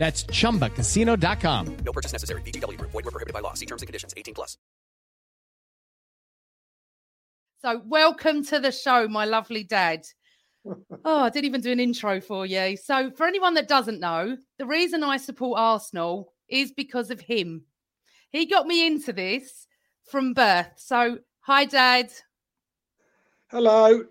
That's chumbacasino.com. No purchase necessary. VGW Group. Void were prohibited by law. See terms and conditions. 18 plus. So, welcome to the show, my lovely dad. Oh, I didn't even do an intro for you. So, for anyone that doesn't know, the reason I support Arsenal is because of him. He got me into this from birth. So, hi, Dad. Hello.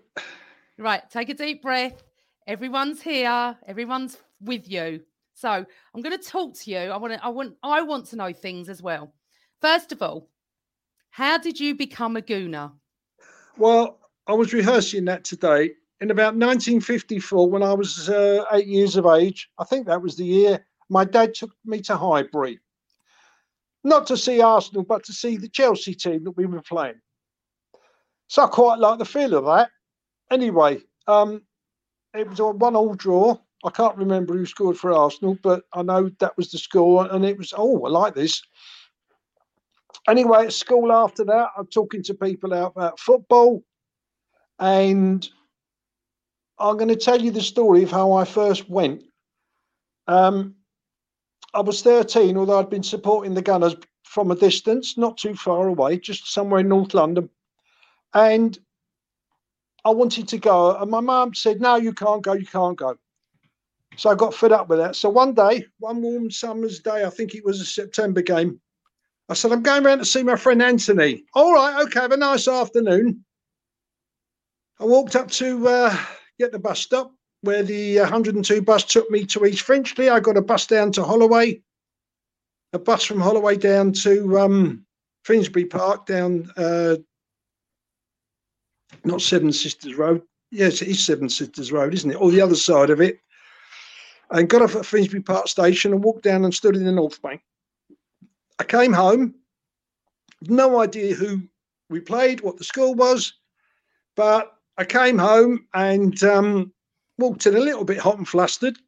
Right, take a deep breath. Everyone's here. Everyone's with you. So, I'm going to talk to you. I want to. I want. I want to know things as well. First of all, how did you become a gooner? Well, I was rehearsing that today. In about 1954, when I was uh, eight years of age, I think that was the year my dad took me to Highbury. Not to see Arsenal, but to see the Chelsea team that we were playing. So I quite like the feel of that. Anyway, um, it was a one-all draw. I can't remember who scored for Arsenal, but I know that was the score, and it was oh, I like this. Anyway, at school after that, I'm talking to people out about football, and I'm going to tell you the story of how I first went. Um, I was 13, although I'd been supporting the Gunners from a distance, not too far away, just somewhere in North London. And I wanted to go, and my mum said, "No, you can't go. You can't go." So I got fed up with that. So one day, one warm summer's day, I think it was a September game, I said, "I'm going around to see my friend Anthony." All right, okay, have a nice afternoon. I walked up to uh, get the bus stop where the 102 bus took me to East Finchley. I got a bus down to Holloway, a bus from Holloway down to um, Finsbury Park, down uh, not Seven Sisters Road. Yes, it is Seven Sisters Road, isn't it? Or the other side of it. And got off at Finsbury Park Station and walked down and stood in the North Bank. I came home, no idea who we played, what the score was, but I came home and um, walked in a little bit hot and flustered.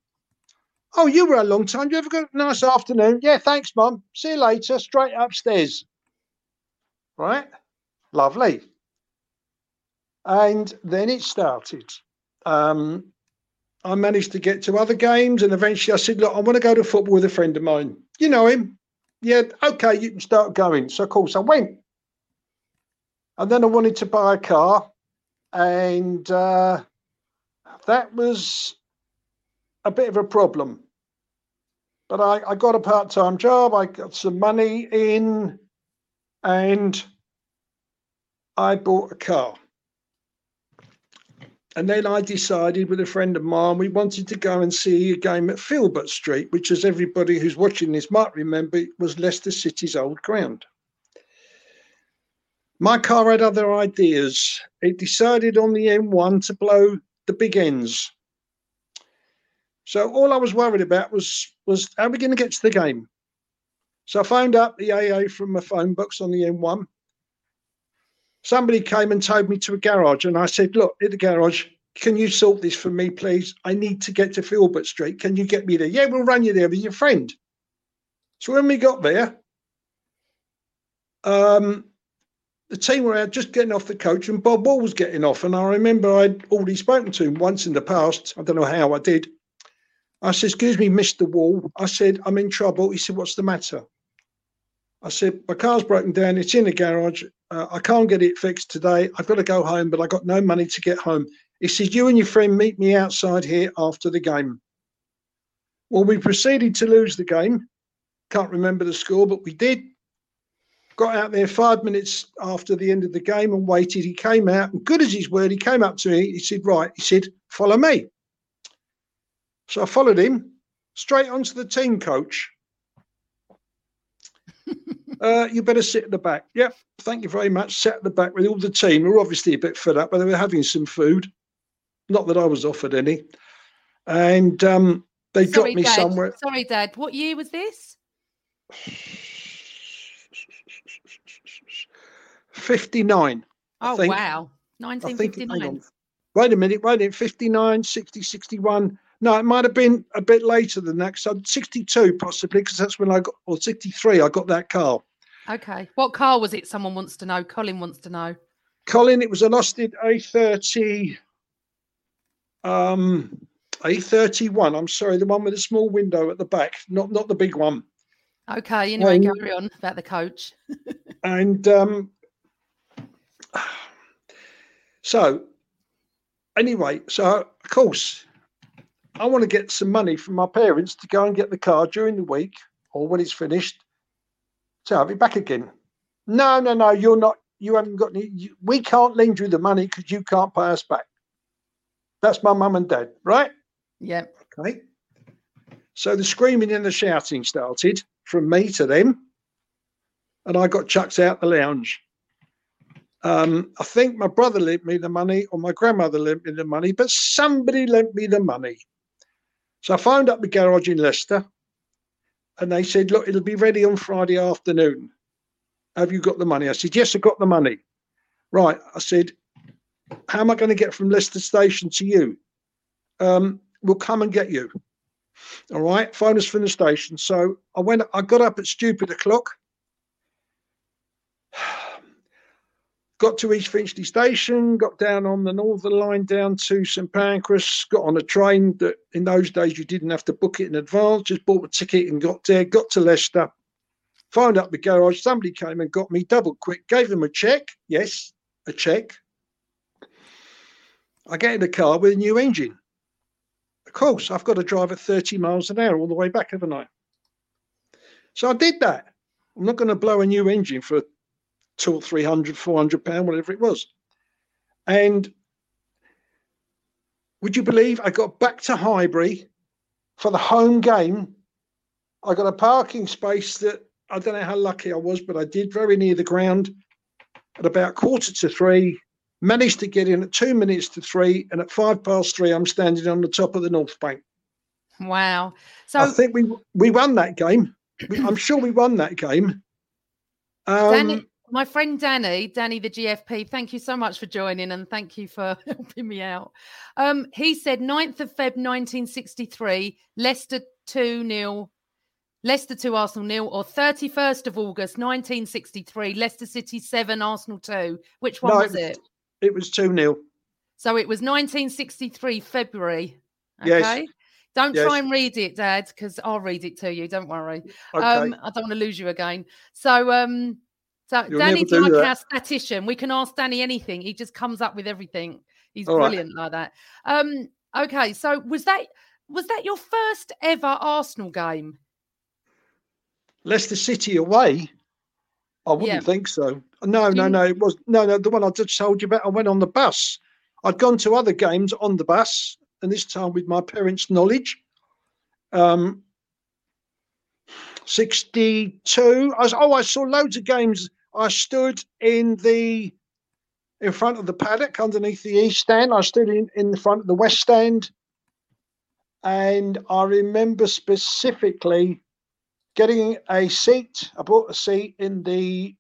Oh, you were a long time. You ever got a nice afternoon? Yeah, thanks, Mum. See you later. Straight upstairs. Right? Lovely. And then it started. Um, I managed to get to other games, and eventually I said, Look, I want to go to football with a friend of mine. You know him? Yeah, okay, you can start going. So, of course, I went. And then I wanted to buy a car, and uh, that was a bit of a problem. But I, I got a part time job, I got some money in, and I bought a car. And then I decided with a friend of mine, we wanted to go and see a game at Filbert Street, which, as everybody who's watching this might remember, was Leicester City's old ground. My car had other ideas. It decided on the M1 to blow the big ends. So all I was worried about was was how are we going to get to the game? So I phoned up the AA from my phone books on the M1 somebody came and towed me to a garage and I said, Look, at the garage, can you sort this for me, please? I need to get to Filbert Street. Can you get me there? Yeah, we'll run you there with your friend. So when we got there, um, the team were out just getting off the coach, and Bob Wall was getting off. And I remember I'd already spoken to him once in the past. I don't know how I did. I said, Excuse me, Mr. Wall. I said, I'm in trouble. He said, What's the matter? I said, My car's broken down. It's in the garage. Uh, I can't get it fixed today. I've got to go home, but I got no money to get home. He said, You and your friend meet me outside here after the game. Well, we proceeded to lose the game. Can't remember the score, but we did. Got out there five minutes after the end of the game and waited. He came out, and good as his word, he came up to me. He said, Right, he said, Follow me. So I followed him straight onto the team coach. uh, you better sit at the back. Yep, thank you very much. Sat at the back with all the team, We were obviously a bit fed up, but they were having some food. Not that I was offered any. And um, they Sorry, dropped me Dad. somewhere. Sorry, Dad. What year was this? 59. Oh, wow. I think, hang 1959. on. Wait a minute, wait a minute. 59, 60, 61. No, it might have been a bit later than that. So 62 possibly, because that's when I got, or 63, I got that car. Okay. What car was it? Someone wants to know. Colin wants to know. Colin, it was an Austin A30, um, A31. I'm sorry, the one with a small window at the back, not not the big one. Okay. Anyway, Well- carry on about the coach. And um, so, anyway, so of course, I want to get some money from my parents to go and get the car during the week or when it's finished to have it back again. No, no, no, you're not. You haven't got any. You, we can't lend you the money because you can't pay us back. That's my mum and dad, right? Yeah. Okay. So the screaming and the shouting started from me to them, and I got chucked out the lounge. Um, I think my brother lent me the money, or my grandmother lent me the money, but somebody lent me the money. So I phoned up the garage in Leicester, and they said, "Look, it'll be ready on Friday afternoon. Have you got the money?" I said, "Yes, I've got the money." Right. I said, "How am I going to get from Leicester Station to you?" Um, we'll come and get you. All right, phone us from the station. So I went, I got up at stupid o'clock, got to East Finchley Station, got down on the Northern Line down to St Pancras, got on a train that in those days you didn't have to book it in advance, just bought a ticket and got there, got to Leicester, phoned up the garage. Somebody came and got me double quick, gave them a check. Yes, a check. I get in the car with a new engine. Of course, I've got to drive at 30 miles an hour all the way back, haven't I? So I did that. I'm not going to blow a new engine for two or three hundred, four hundred pound, whatever it was. And would you believe I got back to Highbury for the home game? I got a parking space that I don't know how lucky I was, but I did very near the ground at about quarter to three managed to get in at two minutes to three, and at five past three, I'm standing on the top of the North Bank. Wow. So I think we we won that game. I'm sure we won that game. Um, Danny, my friend Danny, Danny the GFP, thank you so much for joining and thank you for helping me out. Um, he said 9th of Feb 1963, Leicester 2 0, Leicester 2, Arsenal nil, or 31st of August 1963, Leicester City 7, Arsenal 2. Which one No, was it? it was two 0 So it was 1963 February. Yes. Okay. Don't Yes. try and read it, Dad, because I'll read it to you. Don't worry. Okay. Um, I don't want to lose you again. So, um, so You'll Danny's like our statistician. We can ask Danny anything. He just comes up with everything. He's All right. brilliant like that. Um, okay. So was that was that your first ever Arsenal game? Leicester City away. I wouldn't Yeah. think so. No, no, no. It was no, no. The one I just told you about. I went on the bus. I'd gone to other games on the bus, and this time with my parents' knowledge. Um, sixty-two. I was, oh, I saw loads of games. I stood in the in front of the paddock underneath the east stand. I stood in in the front of the west stand, and I remember specifically getting a seat. I bought a seat in the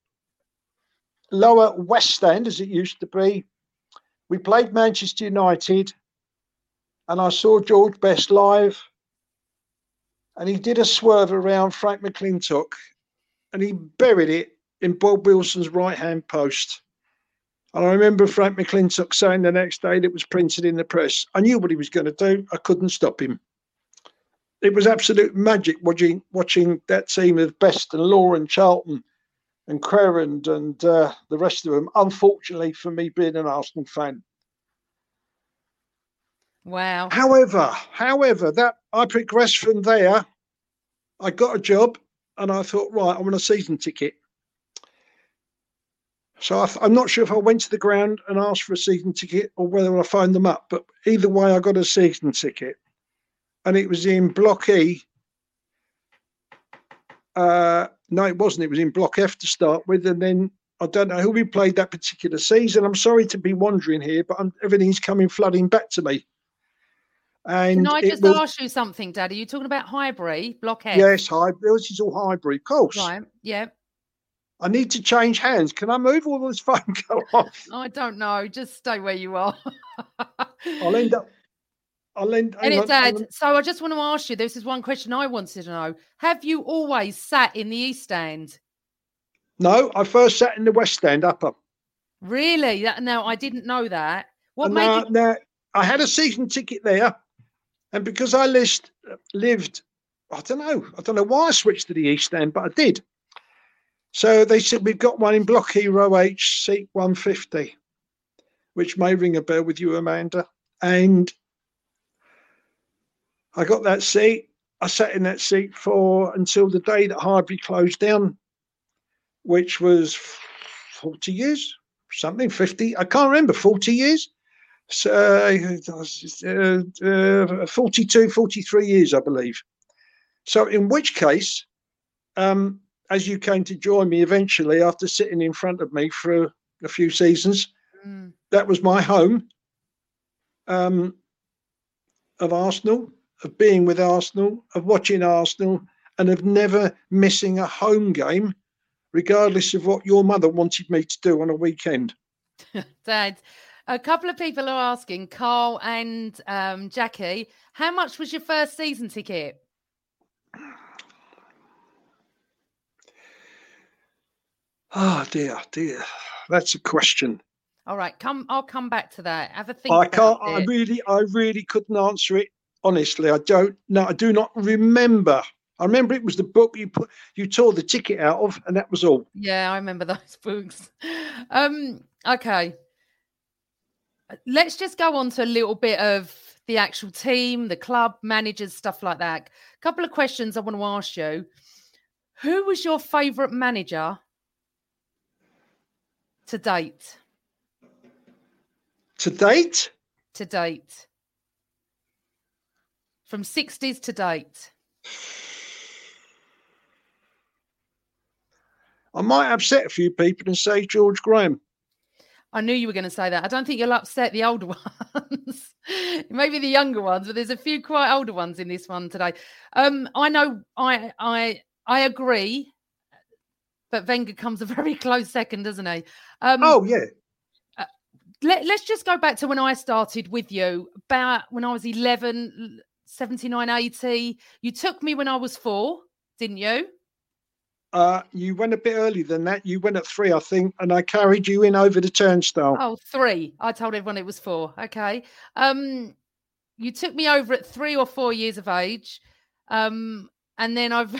lower west end, as it used to be. We played Manchester United, and I saw George Best live. And he did a swerve around Frank McLintock, and he buried it in Bob Wilson's right hand post. And I remember Frank McLintock saying the next day that it was printed in the press. I knew what he was going to do. I couldn't stop him. It was absolute magic watching watching that team of Best and Law and Charlton and Crerand and uh, the rest of them. Unfortunately for me, being an Arsenal fan. Wow. However, however, that I progressed from there. I got a job, and I thought, right, I want a season ticket. So I, am not sure if I went to the ground and asked for a season ticket or whether I phoned them up. But either way, I got a season ticket, and it was in Block E. Uh, no, it wasn't. It was in Block F to start with, and then I don't know who we played that particular season. I'm sorry to be wandering here, but I'm, everything's coming flooding back to me. And Can I just was, ask you something, Dad? Are you talking about Highbury, Block F? Yes, Highbury. This is all Highbury, of course. Right. Yeah. I need to change hands. Can I move all this phone go off? I don't know. Just stay where you are. I'll end up. I'll end. And hang it, Dad. So I just want to ask you. This is one question I wanted to know. Have you always sat in the East Stand? No, I first sat in the West Stand upper. Really? No, I didn't know that. What And made now, you? now, I had a season ticket there, and because I list, lived, I don't know, I don't know why I switched to the East Stand, but I did. So they said we've got one in Block E, Row H, seat 150, which may ring a bell with you, Amanda. And I got that seat. I sat in that seat for until the day that Highbury closed down, which was 40 years, something, 50, I can't remember, 40 years. So, uh, uh, 42, 43 years, I believe. So, in which case, um, as you came to join me eventually after sitting in front of me for a, a few seasons, Mm. that was my home um, of Arsenal, of being with Arsenal, of watching Arsenal, and of never missing a home game, regardless of what your mother wanted me to do on a weekend. Dad, a couple of people are asking, Carl and um, Jackie, how much was your first season ticket? Oh dear, dear, that's a question. All right, come. I'll come back to that. Have a think. I can't. about I really, I really couldn't answer it honestly. I don't. No, I do not remember. I remember it was the book you put, you tore the ticket out of, and that was all. Yeah, I remember those books. Um, okay. Let's just go on to a little bit of the actual team, the club, managers, stuff like that. A couple of questions I want to ask you. Who was your favourite manager to date? To date, To date. From 60s to date. I might upset a few people and say George Graham. I knew you were going to say that. I don't think you'll upset the older ones, maybe the younger ones, but there's a few quite older ones in this one today. Um, I know, I, I, I agree, but Wenger comes a very close second, doesn't he? Um, Oh yeah, let, us just go back to when I started with you, about when I was 11, 79, 80. You took me when I was four, didn't you? uh, you went a bit earlier than that. You went at three, I think, and I carried you in over the turnstile. Oh, three. I told everyone it was four. Okay. Um, you took me over at three or four years of age. Um, and then I've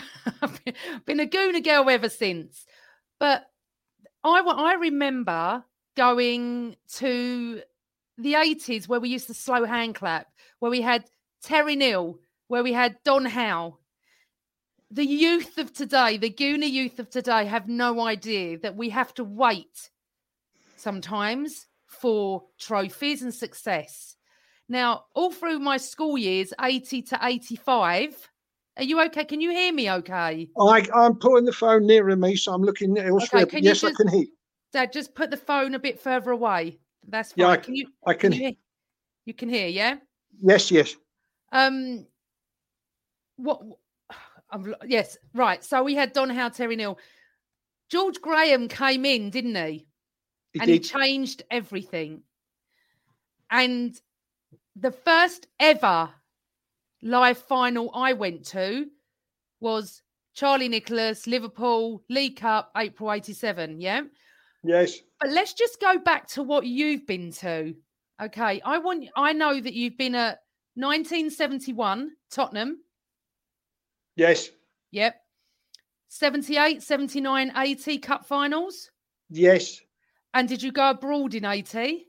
been a Gooner girl ever since. But I I remember going to the 80s where we used to slow hand clap, where we had Terry Neill, where we had Don Howe. The youth of today, the Gooner youth of today, have no idea that we have to wait sometimes for trophies and success. Now, all through my school years, 80 to 85, are you okay? Can you hear me okay? I, I'm putting the phone nearer me, so I'm looking elsewhere. can you yes, I can hear. Dad, just put the phone a bit further away. That's fine. Yeah, I can you I can. you hear? You can hear, yeah? Yes, yes. Um what I'm, yes, right. So we had Don Howe, Terry Neill. George Graham came in, didn't he? He and he changed everything. And the first ever live final I went to was Charlie Nicholas, Liverpool, League Cup, April 87. Yeah. Yes. But let's just go back to what you've been to. Okay. I want, I know that you've been at 1971, Tottenham. Yes. Yep. 78, 79, 80 cup finals. Yes. And did you go abroad in 80?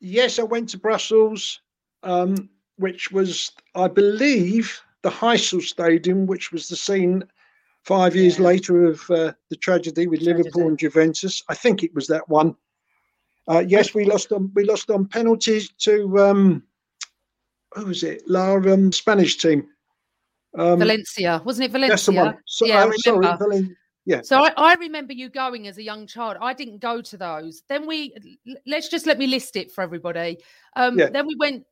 Yes, I went to Brussels, um, which was, I believe, the Heysel Stadium, which was the scene five years Yeah. later of uh, the tragedy with Liverpool and Juventus. I think it was that one. Uh, yes, we lost on we lost on penalties to um, who was it? La um, Spanish team. Um, Valencia. Wasn't it Valencia? that's the one. So, yeah, I uh, sorry. Valen- yeah. So I, I remember you going as a young child. I didn't go to those. Then we let's just let me list it for everybody. Um, Yeah. Then we went.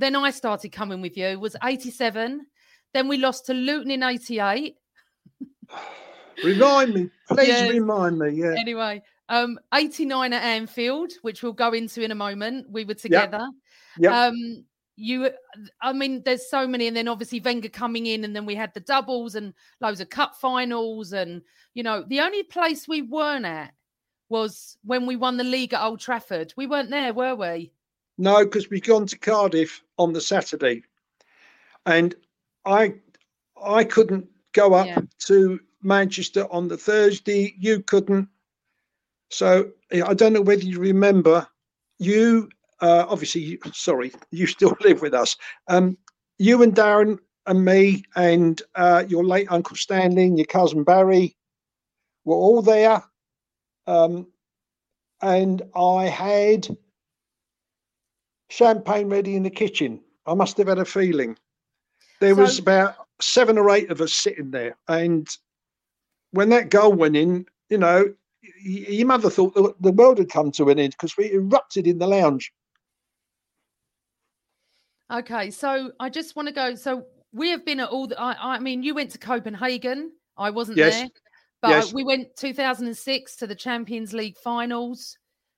Then I started coming with you. Was eighty seven. Then we lost to Luton in eighty eight. Remind me, please Yes. remind me. Yeah. Anyway, um, eighty nine at Anfield, which we'll go into in a moment. We were together. Yep. Um, you, I mean, there's so many, and then obviously Wenger coming in, and then we had the doubles and loads of cup finals, and you know, the only place we weren't at was when we won the league at Old Trafford. We weren't there, were we? No, because we've gone to Cardiff on the Saturday, and I I couldn't go up Yeah. to Manchester on the Thursday. You couldn't. So I don't know whether you remember. You uh, obviously, you, sorry, you still live with us. Um, you and Darren and me and uh, your late uncle Stanley and your cousin Barry were all there, um, and I had champagne ready in the kitchen. I must have had a feeling. There was about seven or eight of us sitting there, and when that goal went in, you know, your mother thought the, the world had come to an end because we erupted in the lounge. Okay, so I just want to go. So we have been at all the. I, I mean, you went to Copenhagen. I wasn't Yes. there, but Yes. we went 2006 to the Champions League finals.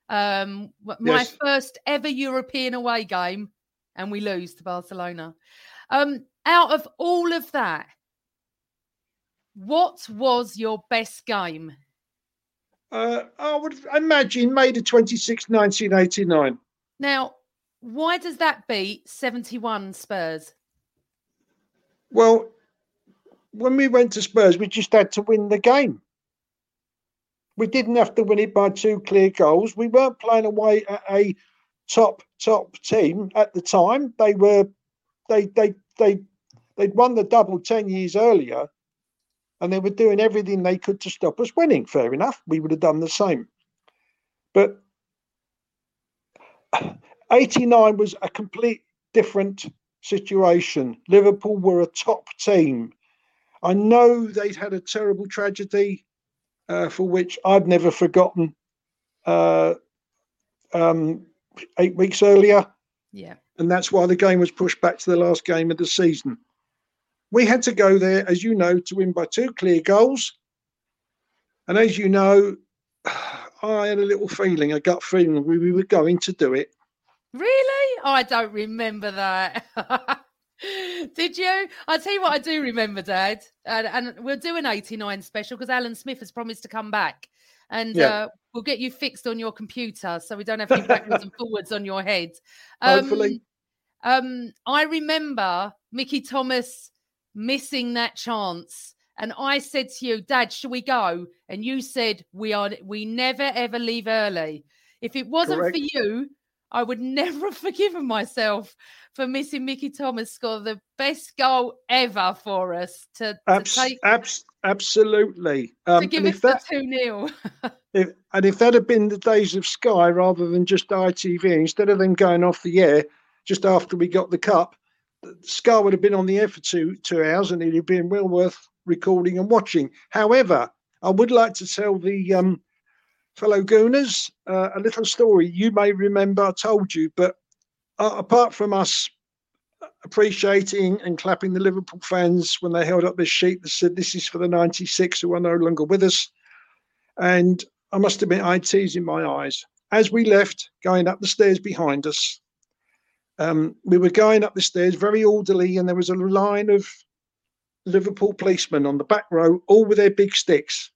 Um, my Yes. first ever European away game, and we lose to Barcelona. Um, out of all of that, what was your best game? Uh, I would imagine May the 26th, 1989. Now, why does that beat 71 Spurs? Well, when we went to Spurs, we just had to win the game. We didn't have to win it by two clear goals. We weren't playing away at a top top team at the time. They were they they they they'd won the double 10 years earlier and they were doing everything they could to stop us winning. Fair enough. We would have done the same. But 89 was a complete different situation. Liverpool were a top team. I know they'd had a terrible tragedy uh, for which I've never forgotten uh, um, eight weeks earlier, Yeah. and that's why the game was pushed back to the last game of the season. We had to go there, as you know, to win by two clear goals. And as you know, I had a little feeling, a gut feeling, we, we were going to do it. Really? Oh, I don't remember that. Did you? I'll tell you what I do remember, Dad. And, and we'll do an 89 special because Alan Smith has promised to come back. And Yeah. uh, we'll get you fixed on your computer so we don't have any backwards and forwards on your head. Um, Hopefully. Um, I remember Mickey Thomas missing that chance. And I said to you, Dad, should we go? And you said, We are we never ever leave early. If it wasn't Correct. for you, I would never have forgiven myself for missing Mickey Thomas score the best goal ever for us to, to Abs- take abs- absolutely. Um, to give us if the that, 2 0. if, and if that had been the days of Sky rather than just ITV, instead of them going off the air just after we got the cup, Sky would have been on the air for two two hours, and it'd have been well worth recording and watching. However, I would like to tell the um, fellow Gooners uh, a little story. You may remember I told you, but uh, apart from us appreciating and clapping the Liverpool fans when they held up this sheet that said this is for the 96 who are no longer with us. And I must admit, I had tears in my eyes. As we left, going up the stairs behind us, um, we were going up the stairs very orderly, and there was a line of Liverpool policemen on the back row, all with their big sticks.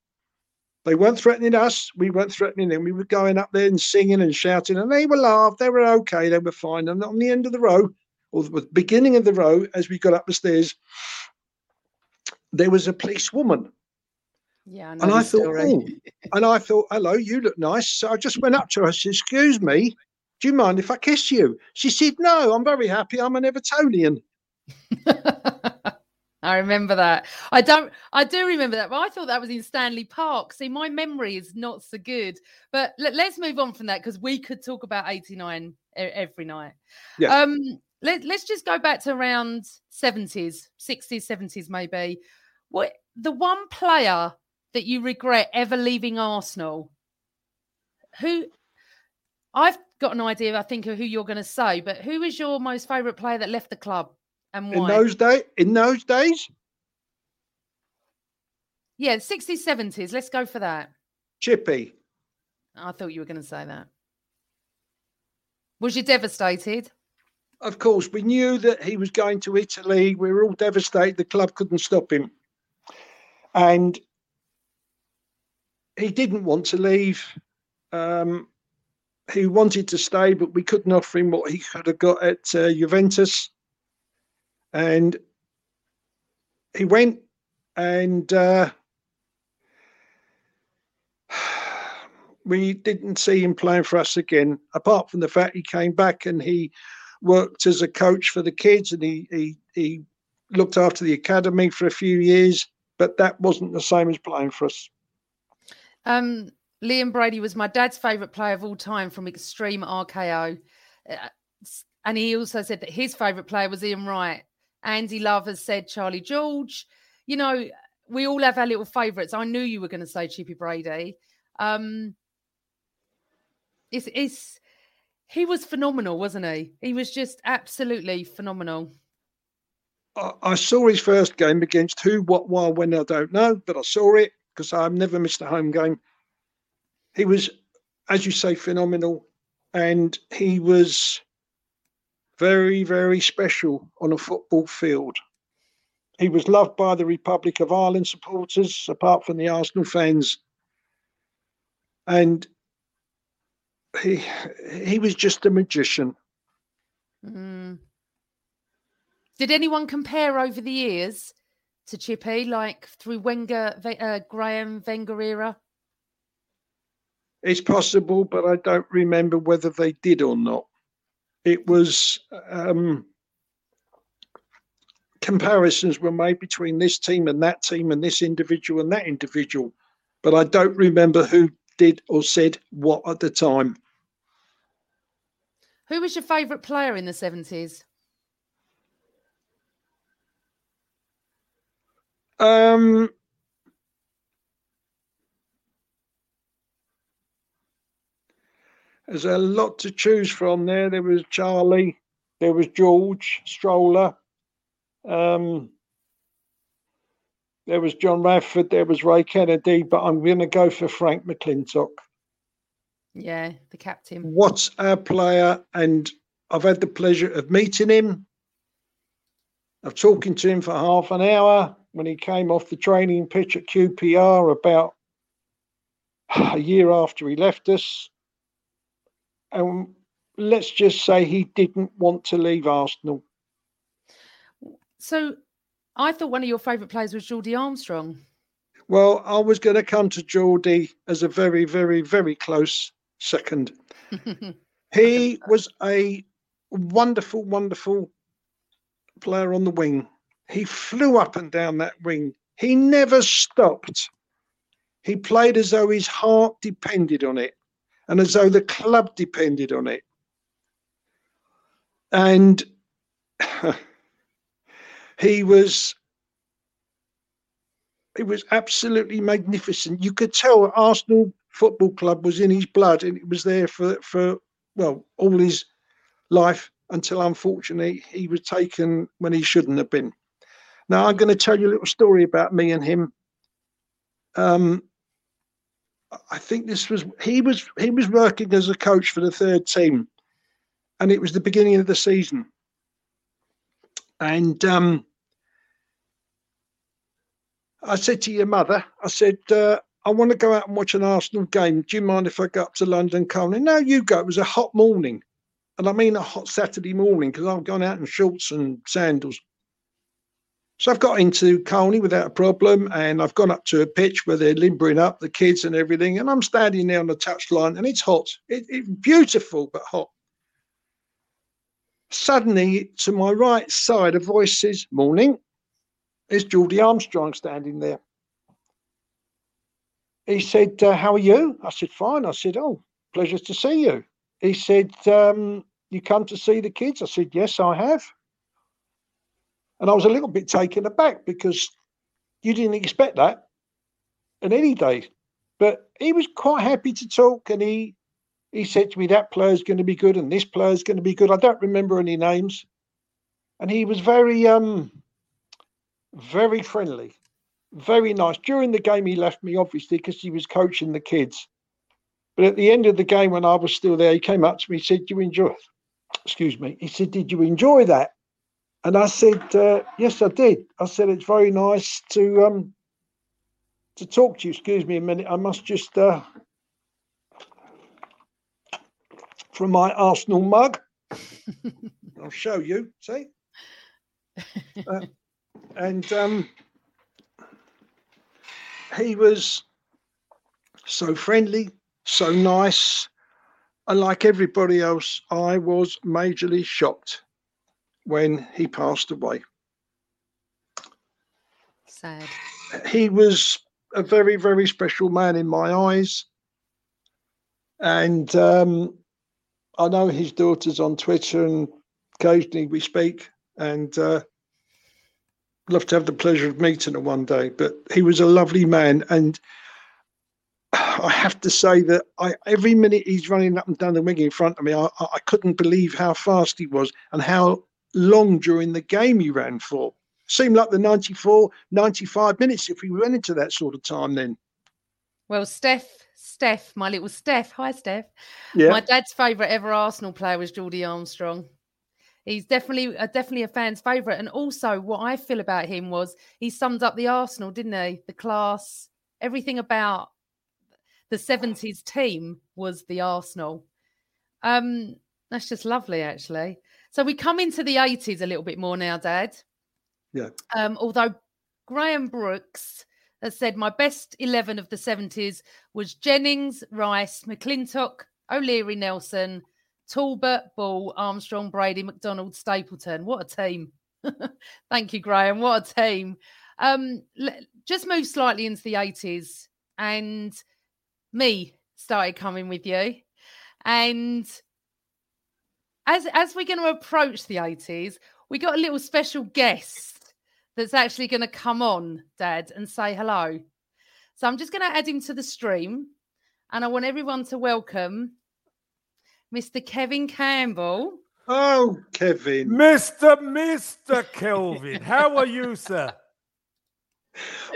They weren't threatening us. We weren't threatening them. We were going up there and singing and shouting, and they were laughed. They were okay. They were fine. And on the end of the row, or the beginning of the row, as we got up the stairs, there was a policewoman. Yeah, I And I thought, oh, and I thought, hello, you look nice. So I just went up to her. I said, excuse me, do you mind if I kiss you? She said, no, I'm very happy. I'm an Evertonian. I remember that. I don't. I do remember that, but I thought that was in Stanley Park. See, my memory is not so good. But let, us move on from that because we could talk about '89 every night. Yeah. Um. Let, let's just go back to around 70s, 60s, 70s, maybe. What the one player that you regret ever leaving Arsenal? Who? I've got an idea. I think of who you're going to say, but who is your most favourite player that left the club and why? In those day, in those days, Yeah, 60s, 70s. Let's go for that. Chippy. I thought you were going to say that. Was you devastated? Of course, we knew that he was going to Italy. We were all devastated. The club couldn't stop him. And he didn't want to leave. Um, he wanted to stay, but we couldn't offer him what he could have got at uh, Juventus. And he went and uh, we didn't see him playing for us again, apart from the fact he came back and he worked as a coach for the kids and he, he, he looked after the academy for a few years, but that wasn't the same as playing for us. Um, Liam Brady was my dad's favourite player of all time from Extreme RKO. Uh, and he also said that his favourite player was Ian Wright. Andy Love has said Charlie George. You know, we all have our little favourites. I knew you were going to say Chippy Brady. Um, it's, it's, he was phenomenal, wasn't he? He was just absolutely phenomenal. I, I saw his first game against who, what, why, when, I don't know, but I saw it because I've never missed a home game. He was, as you say, phenomenal. And he was very, very special on a football field. He was loved by the Republic of Ireland supporters, apart from the Arsenal fans. And he he was just a magician. Mm. Did anyone compare over the years to Chippy, like through Wenger, uh, Graham, Wenger era? It's possible, but I don't remember whether they did or not. It was um, comparisons were made between this team and that team and this individual and that individual, but I don't remember who did or said what at the time. Who was your favourite player in the 70s? Um, there's a lot to choose from there. There was Charlie, there was George Stroller, um, there was John Radford, there was Ray Kennedy, but I'm going to go for Frank McLintock. Yeah, the captain. What's our player? And I've had the pleasure of meeting him, of talking to him for half an hour when he came off the training pitch at QPR about a year after he left us. And let's just say he didn't want to leave Arsenal. So I thought one of your favourite players was Geordie Armstrong. Well, I was going to come to Geordie as a very, very, very close second. He was a wonderful, wonderful player on the wing. He flew up and down that wing. He never stopped. He played as though his heart depended on it and as though the club depended on it. And he was it was absolutely magnificent. You could tell Arsenal Football Club was in his blood and it was there for, for well, all his life until unfortunately he was taken when he shouldn't have been. Now I'm going to tell you a little story about me and him. Um, I think this was he was he was working as a coach for the third team, and it was the beginning of the season. And um, I said to your mother, I said, uh, I want to go out and watch an Arsenal game. Do you mind if I go up to London Colney? No, you go. It was a hot morning. And I mean a hot Saturday morning because I've gone out in shorts and sandals. So I've got into Colney without a problem, and I've gone up to a pitch where they're limbering up the kids and everything, and I'm standing there on the touchline, and it's hot. It, it's beautiful but hot. Suddenly, to my right side, a voice says, "Morning." It's Geordie Armstrong standing there. He said, uh, "How are you?" I said, "Fine." I said, "Oh, pleasure to see you." He said, um, "You come to see the kids?" I said, "Yes, I have." And I was a little bit taken aback because you didn't expect that in any day. But he was quite happy to talk and he he said to me that player's going to be good and this player's going to be good. I don't remember any names. And he was very um very friendly, very nice. During the game he left me obviously because he was coaching the kids. But at the end of the game when I was still there, he came up to me, he said, you enjoy excuse me? He said, Did you enjoy that? And I said, uh, yes, I did. I said, it's very nice to um, to talk to you. Excuse me a minute. I must just uh, from my Arsenal mug. I'll show you. See, uh, and um, he was so friendly, so nice, and like everybody else, I was majorly shocked when he passed away. Sad. He was a very, very special man in my eyes. And um, I know his daughter's on Twitter and occasionally we speak. And uh, love to have the pleasure of meeting her one day. But he was a lovely man. And I have to say that I, every minute he's running up and down the wing in front of me, I, I couldn't believe how fast he was and how long during the game he ran for. Seemed like the 94, 95 minutes if we went into that sort of time then. Well, Steph, Steph, my little Steph. Hi, Steph. Yeah. My dad's favourite ever Arsenal player was Geordie Armstrong. He's definitely uh, definitely a fan's favourite. And also, what I feel about him was he summed up the Arsenal, didn't he? The class, everything about the 70s team was the Arsenal. Um, that's just lovely, actually. So we come into the 80s a little bit more now, Dad. Yeah. Um, although Graham Brooks has said my best 11 of the 70s was Jennings, Rice, McLintock, O'Leary, Nelson, Talbot, Ball, Armstrong, Brady, McDonald, Stapleton. What a team. Thank you, Graham. What a team. Um, just move slightly into the 80s and me started coming with you. And as as we're going to approach the 80s, we got a little special guest that's actually going to come on, Dad, and say hello. So I'm just going to add him to the stream, and I want everyone to welcome Mr. Kevin Campbell. Oh, Kevin. Mr. Mr. Kelvin, how are you, sir?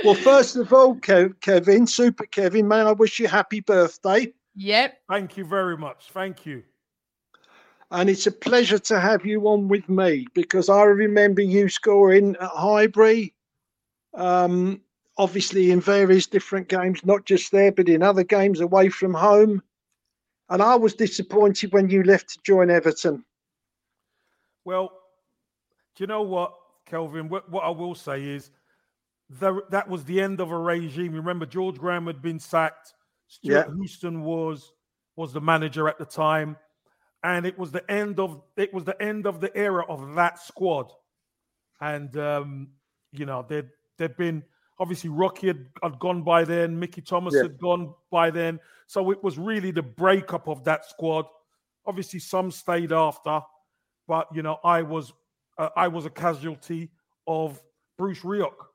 Well, first of all, Kev- Kevin, Super Kevin, man, I wish you happy birthday. Yep. Thank you very much. Thank you. And it's a pleasure to have you on with me because I remember you scoring at Highbury, um, obviously in various different games, not just there, but in other games away from home. And I was disappointed when you left to join Everton. Well, do you know what, Kelvin? What, what I will say is the, that was the end of a regime. Remember, George Graham had been sacked. Stuart Yeah. Houston was was the manager at the time, and it was the end of it was the end of the era of that squad. And um, you know, there'd there'd been obviously Rocky had, had gone by then, Mickey Thomas Yeah. had gone by then. So it was really the breakup of that squad. Obviously, some stayed after, but you know, I was uh, I was a casualty of Bruce Rioch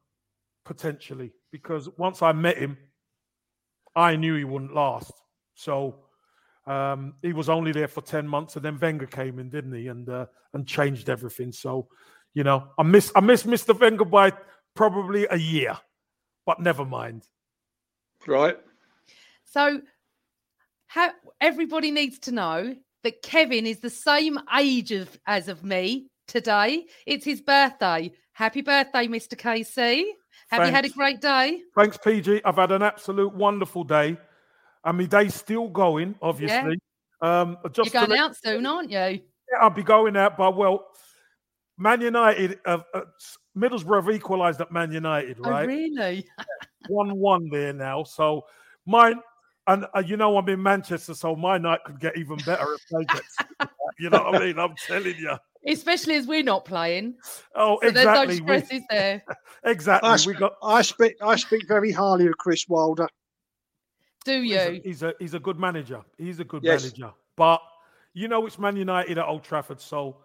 potentially because once I met him, I knew he wouldn't last. So um, he was only there for ten months, and then Wenger came in, didn't he, and uh, and changed everything. So you know, I miss I miss Mr. Wenger by probably a year, but never mind. Right. So, how everybody needs to know that Kevin is the same age of, as of me today. It's his birthday. Happy birthday, Mr. KC. Have you had a great day? Thanks, PG. I've had an absolute wonderful day. And my day's still going, obviously. Um, just You're to going let- out soon, aren't you? Yeah, I'll be going out, but well, Man United, uh, uh, Middlesbrough have equalised at Man United, Oh, right? really? One-one there now. So mine, and uh, you know I'm in Manchester, so my night could get even better if they get. you know what I mean? I'm telling you. Especially as we're not playing. Oh, So exactly. there's no We- stress, is there? exactly. I, we got. I speak I speak very highly of Chris Wilder. Do He's a, you? he's a he's a good manager. He's a good Yes. manager. But you know it's Man United at Old Trafford. So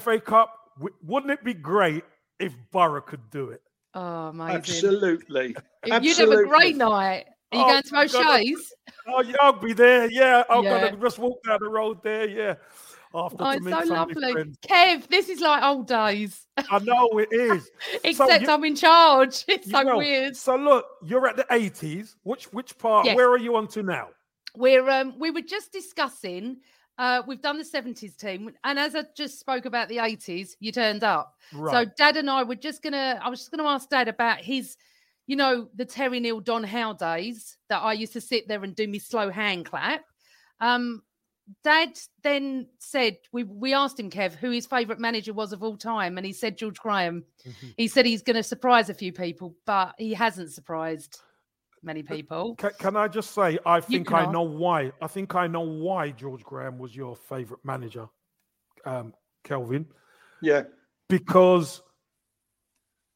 FA Cup, w- wouldn't it be great if Borough could do it? Oh, amazing. Absolutely. You'd have a great night. Are you Oh, going to my God. O'Shea's? Oh, yeah, I'll be there. Yeah, I'm Yeah. gonna just walk down the road there. Yeah, after Oh, it's so some of my lovely. friends. Kev, this is like old days. I know it is. Except you- I'm in charge. It's so Well, weird. So look, you're at the 80s. Which which part? Yes. Where are you on to now? We're um we were just discussing uh we've done the 70s team and as I just spoke about the 80s, you turned up. Right. So dad and I were just gonna I was just gonna ask dad about his you know the Terry Neill Don Howe days that I used to sit there and do me slow hand clap. Um Dad then said we we asked him Kev who his favorite manager was of all time and he said George Graham. Mhm. He said he's going to surprise a few people but he hasn't surprised many people. Can, can I just say, I think I know why. I think I know why George Graham was your favorite manager, um, Kelvin, Yeah. because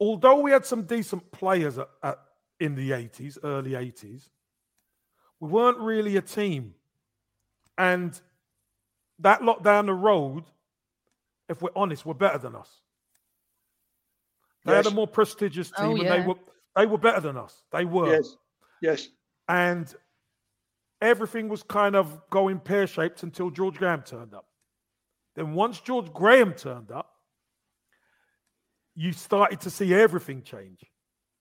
although we had some decent players at, at, in the 80s, early 80s, we weren't really a team. And that lot down the road, if we're honest, were better than us. They had a more prestigious oh, team, Oh, and yeah. they were they were better than us. They were Yes. Yes. and everything was kind of going pear shaped until George Graham turned up. Then once George Graham turned up, you started to see everything change.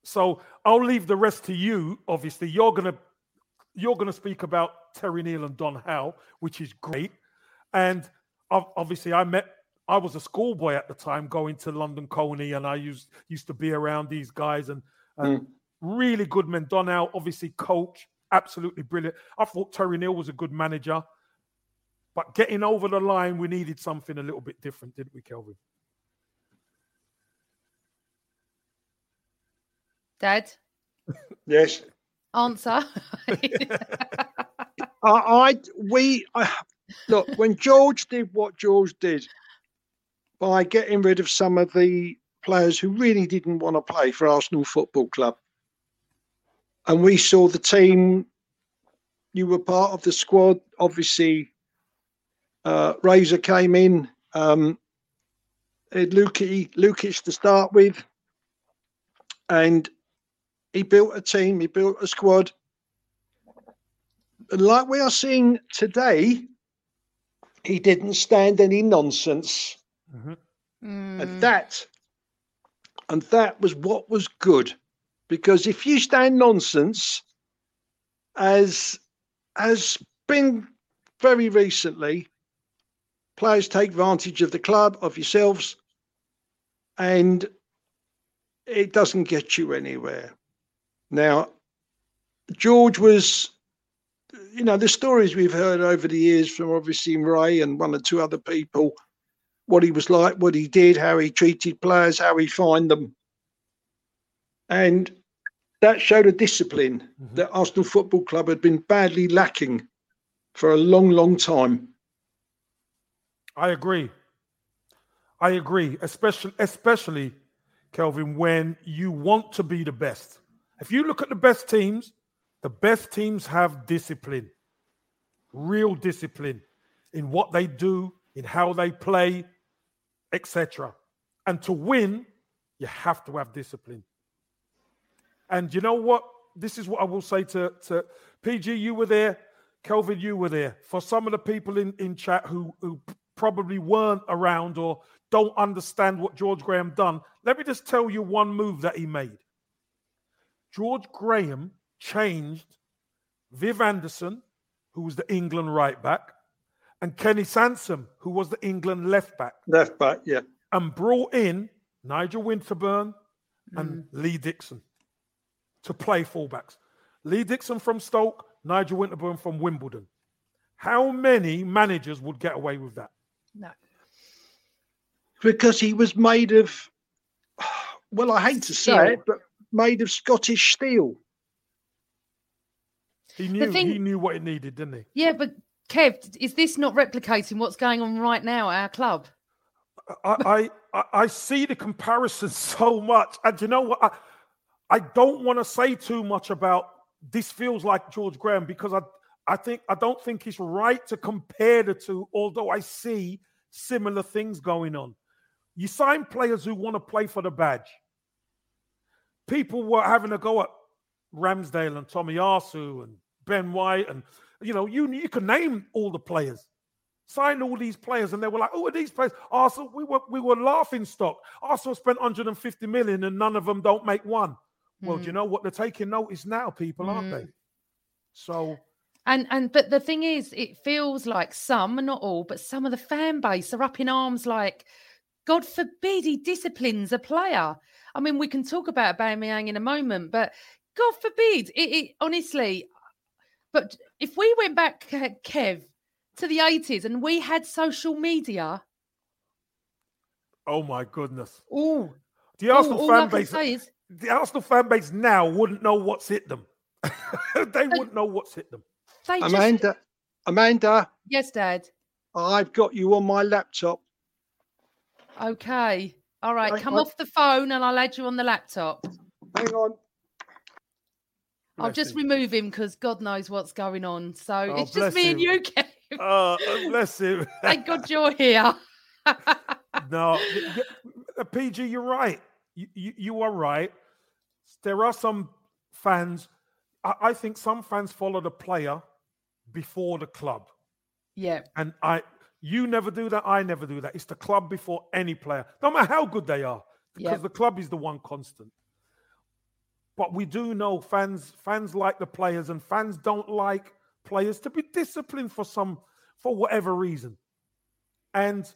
So I'll leave the rest to you. Obviously, you're gonna you're gonna speak about Terry Neill and Don Howe, which is great. And obviously, I met. I was a schoolboy at the time, going to London Colney, and I used used to be around these guys and, and mm. really good men. Don Howe, obviously, coach, absolutely brilliant. I thought Terry Neill was a good manager, but getting over the line, we needed something a little bit different, didn't we, Kelvin? Dad, Yes. answer. I, we look when George did what George did by getting rid of some of the players who really didn't want to play for Arsenal Football Club, and we saw the team. You were part of the squad, obviously. Uh, Razor came in. Um, had Lukic, Lukic to start with, and he built a team. He built a squad like we are seeing today, he didn't stand any nonsense. Mm. And that and that was what was good. Because if you stand nonsense, as has been very recently, players take advantage of the club, of yourselves, and it doesn't get you anywhere. Now, George was you know, the stories we've heard over the years from obviously Ray and one or two other people, what he was like, what he did, how he treated players, how he fined them. And that showed a discipline mm-hmm. that Arsenal Football Club had been badly lacking for a long, long time. I agree. I agree, especially especially Kelvin when you want to be the best. If you look at the best teams, the best teams have discipline. Real discipline in what they do, in how they play, etc. And to win, you have to have discipline. And you know what? This is what I will say to, to PG, you were there, Kelvin, you were there. For some of the people in, in chat who, who probably weren't around or don't understand what George Graham done, let me just tell you one move that he made. George Graham changed Viv Anderson, who was the England right back, and Kenny Sansom, who was the England left back, Left back, yeah. and brought in Nigel Winterburn and mm. Lee Dixon. to play fullbacks. Lee Dixon from Stoke, Nigel Winterburn from Wimbledon. How many managers would get away with that? No. because he was made of, well, I hate to say Steel. it, but made of Scottish steel. He knew thing- he knew what it needed, didn't he? Yeah, but Kev, is this not replicating what's going on right now at our club? I, I I I see the comparison so much, and you know what? I, I don't want to say too much about this. Feels like George Graham because I I think I don't think it's right to compare the two. Although I see similar things going on. You sign players who want to play for the badge. People were having a go at Ramsdale and Tomiyasu and Ben White, and you know you you can name all the players signed all these players, and they were like, "Oh, are these players?" Arsenal, we were we were laughing stock. Arsenal spent 150 million, and none of them don't make one. Well, do you hmm. know what? They're taking notice now, people, aren't they? Hmm. So And and but the thing is, it feels like some, not all, but some of the fan base are up in arms. Like, God forbid he disciplines a player. I mean, we can talk about Aubameyang in a moment, but God forbid it. it honestly, but if we went back, Kev, to the eighties and we had social media, Oh my goodness. oh, The Arsenal all I fan base is the Arsenal fan base now wouldn't know what's hit them. they wouldn't know what's hit them. they just Amanda, Amanda, yes, Dad. I've got you on my laptop. Okay, all right, Right, come right. off the phone and I'll add you on the laptop. Hang on. I'll just him. remove him because God knows what's going on. So Oh, it's just me and you, Kev. Oh, bless him. Thank God you're here. No, uh, PG, you're right. You, you, you are right. There are some fans. I, I think some fans follow the player before the club, yeah, and I. You never do that. I never do that. It's the club before any player, no matter how good they are, because Yep. the club is the one constant. But we do know fans. Fans like the players, and fans don't like players to be disciplined for some, for whatever reason. And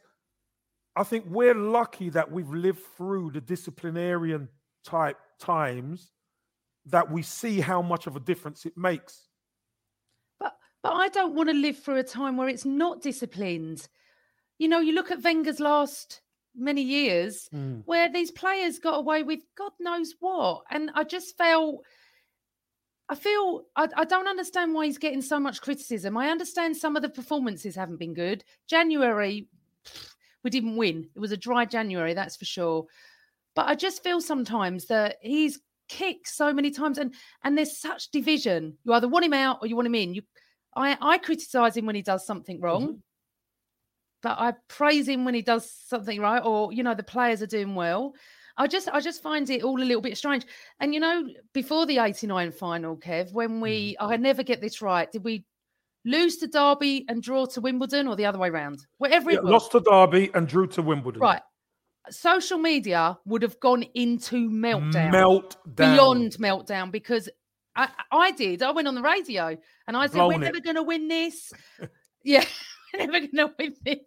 I think we're lucky that we've lived through the disciplinarian type times that we see how much of a difference it makes. but but I don't want to live through a time where it's not disciplined. You know, you look at Wenger's last many years mm. where these players got away with God knows what, and I just felt. I feel I, I don't understand why he's getting so much criticism. I understand some of the performances haven't been good. January, pff, we didn't win. It was a dry January, that's for sure. But I just feel sometimes that he's kicked so many times, and and there's such division. You either want him out or you want him in. You, I I criticize him when he does something wrong, mm-hmm. But I praise him when he does something right, or you know the players are doing well. I just I just find it all a little bit strange. And you know, before the 89 final, Kev, when we mm. I never get this right, did we lose to Derby and draw to Wimbledon or the other way around? Whatever Yeah, was. lost to Derby and drew to Wimbledon. Right. Social media would have gone into meltdown. Melt down. Beyond meltdown because I, I did. I went on the radio and I said, Blown We're it. never going to win this. yeah, never going to win this.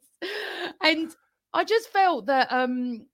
And I just felt that um,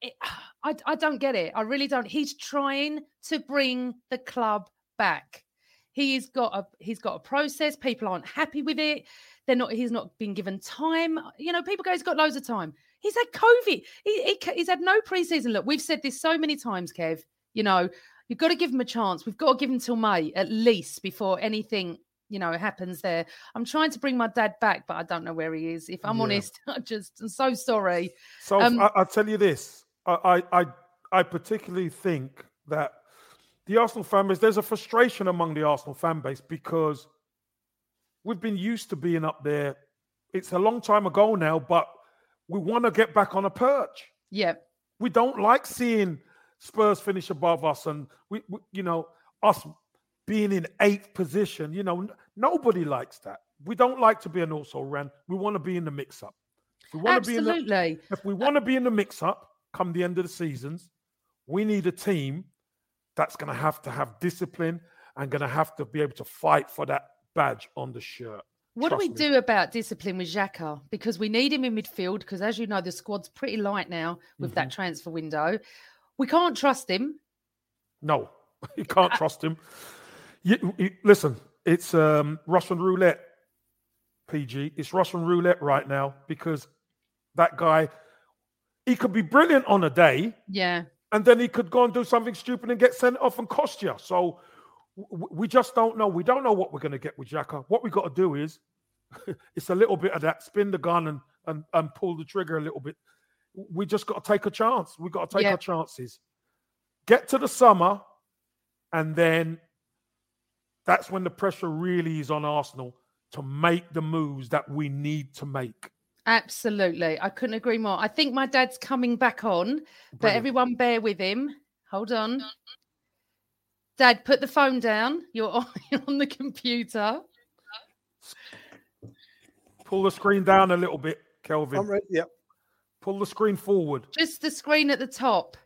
it, I, I don't get it. I really don't. He's trying to bring the club back. He's got a he's got a process. People aren't happy with it. They're not. He's not been given time. You know, people go. He's got loads of time. He's had COVID. He, he he's had no preseason. Look, we've said this so many times, Kev. You know, you've got to give him a chance. We've got to give him till May at least before anything you know it happens there. I'm trying to bring my dad back, but I don't know where he is. If I'm Yeah. honest, I just I'm so sorry. So Um, I, I'll tell you this. I, I I particularly think that the Arsenal fan base, there's a frustration among the Arsenal fan base because we've been used to being up there. It's a long time ago now, but we want to get back on a perch. Yeah, We don't like seeing Spurs finish above us, and we, we you know, us being in eighth position. You know, nobody likes that. We don't like to be an also ran. We want to be in the mix up. We want to be in the, absolutely. if we want to be in the mix up come the end of the seasons, we need a team that's going to have to have discipline and going to have to be able to fight for that badge on the shirt. What do we me. do about discipline with Xhaka? Because we need him in midfield. Because as you know, the squad's pretty light now with Mm-hmm. that transfer window. We can't trust him. No, you can't trust him. You, you- listen, it's um, Russian roulette, PG. It's Russian roulette right now because that guy, he could be brilliant on a day, Yeah. and then he could go and do something stupid and get sent off and cost you. So w- we just don't know. We don't know what we're going to get with Xhaka. What we got to do is, it's a little bit of that spin the gun and and and pull the trigger a little bit. We just got to take a chance. We got to take Yeah. our chances. Get to the summer, and then that's when the pressure really is on Arsenal to make the moves that we need to make. Absolutely. I couldn't agree more. I think my dad's coming back on, but everyone bear with him. Hold on. Dad, put the phone down. You're on, you're on the computer. Pull the screen down a little bit, Kelvin. I'm ready. Yeah. Pull the screen forward. Just the screen at the top.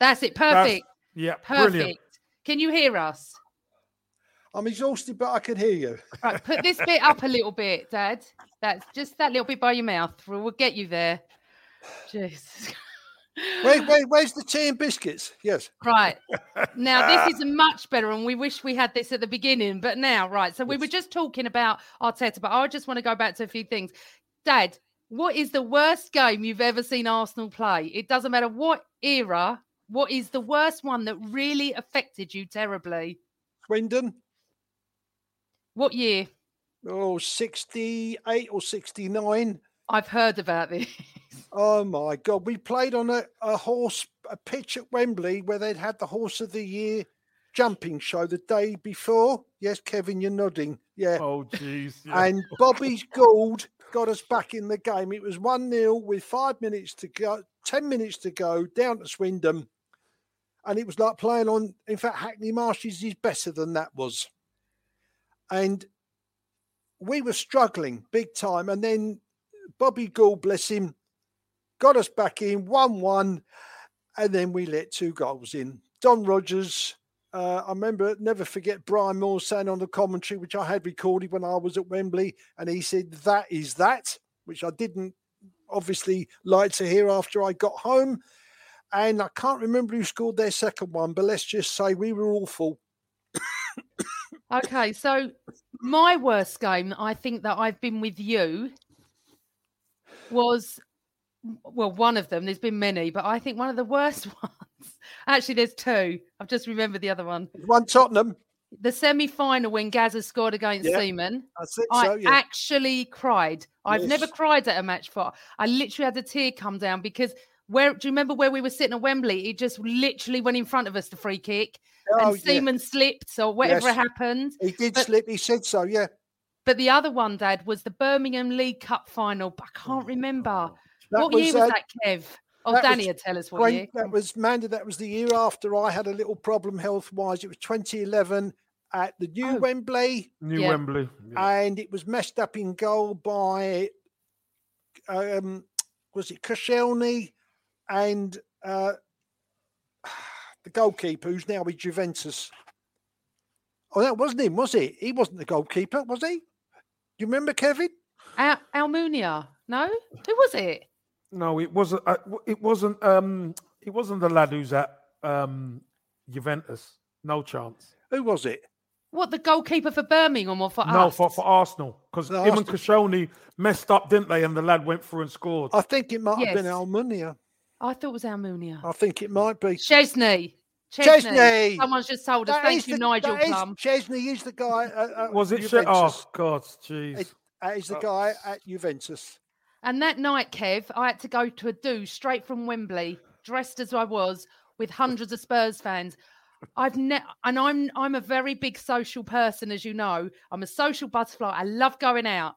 That's it. That's- Perfect. Yeah, Perfect. brilliant. Can you hear us? I'm exhausted, but I can hear you. Right, put this bit up a little bit, Dad. That's just that little bit by your mouth. We'll, get you there. Jesus. Wait, where, where's the tea and biscuits? Yes. Right. Now, this is much better, and we wish we had this at the beginning, but now, right. So, we were just talking about Arteta, but I just want to go back to a few things. Dad, what is the worst game you've ever seen Arsenal play? It doesn't matter what era, what is the worst one that really affected you terribly? Swindon. What year? Oh, 68 or 69. I've heard about this. Oh my God. We played on a, a horse, a pitch at Wembley where they'd had the horse of the year jumping show the day before. Yes, Kevin, you're nodding. Yeah. Oh, jeez. yeah. And Bobby Gould got us back in the game. It was 1 0 with five minutes to go, 10 minutes to go down to Swindon. And it was like playing on, in fact, Hackney Marshes is better than that was. And we were struggling big time. And then Bobby Gould, bless him, got us back in 1 1. And then we let two goals in. Don Rogers, uh, I remember, never forget Brian Moore saying on the commentary, which I had recorded when I was at Wembley, and he said, That is that, which I didn't obviously like to hear after I got home. And I can't remember who scored their second one, but let's just say we were awful. Okay, so my worst game, I think that I've been with you was well, one of them. There's been many, but I think one of the worst ones. Actually, there's two. I've just remembered the other one. One Tottenham. The semi-final when Gazza scored against Yeah, Seaman. It. I so, yeah. actually cried. I've never cried at a match for. I literally had a tear come down because where do you remember where we were sitting at Wembley? It just literally went in front of us the free kick, Oh, and yeah. Seaman slipped or whatever Yes. happened. He did but- slip. He said so, yeah. But the other one, Dad, was the Birmingham League Cup final. I can't remember. That what year was uh, that, Kev? Oh, that was Danny, will tell us what When- year. that was Manda. That was the year after I had a little problem health wise. It was 2011 at the new Oh. Wembley, New Yeah. Wembley. Yeah. and it was messed up in goal by um, was it Koscielny and uh, the goalkeeper who's now with Juventus. Oh, that wasn't him, was it? He wasn't the goalkeeper, was he? You remember Kevin? Al- Almunia? No, who was it? No, it wasn't. Uh, it wasn't. Um, it wasn't the lad who's at um, Juventus. No chance. Who was it? What the goalkeeper for Birmingham or for no, us? for, for Arsenal because No, him and Arsenal. Koscielny messed up, didn't they? And the lad went through and scored. I think it might have been Almunia. I thought it was Almunia. I think it might be. Szczesny. Szczesny. Someone's just told us. That Thank you, the- Nigel that is- Plum. Szczesny is the guy. At, at Was it? Sh- Juventus. oh God, jeez. It- That is the Oh. guy at Juventus. And that night, Kev, I had to go to a do straight from Wembley, dressed as I was, with hundreds of Spurs fans. I've ne- and I'm I'm a very big social person, as you know. I'm a social butterfly. I love going out.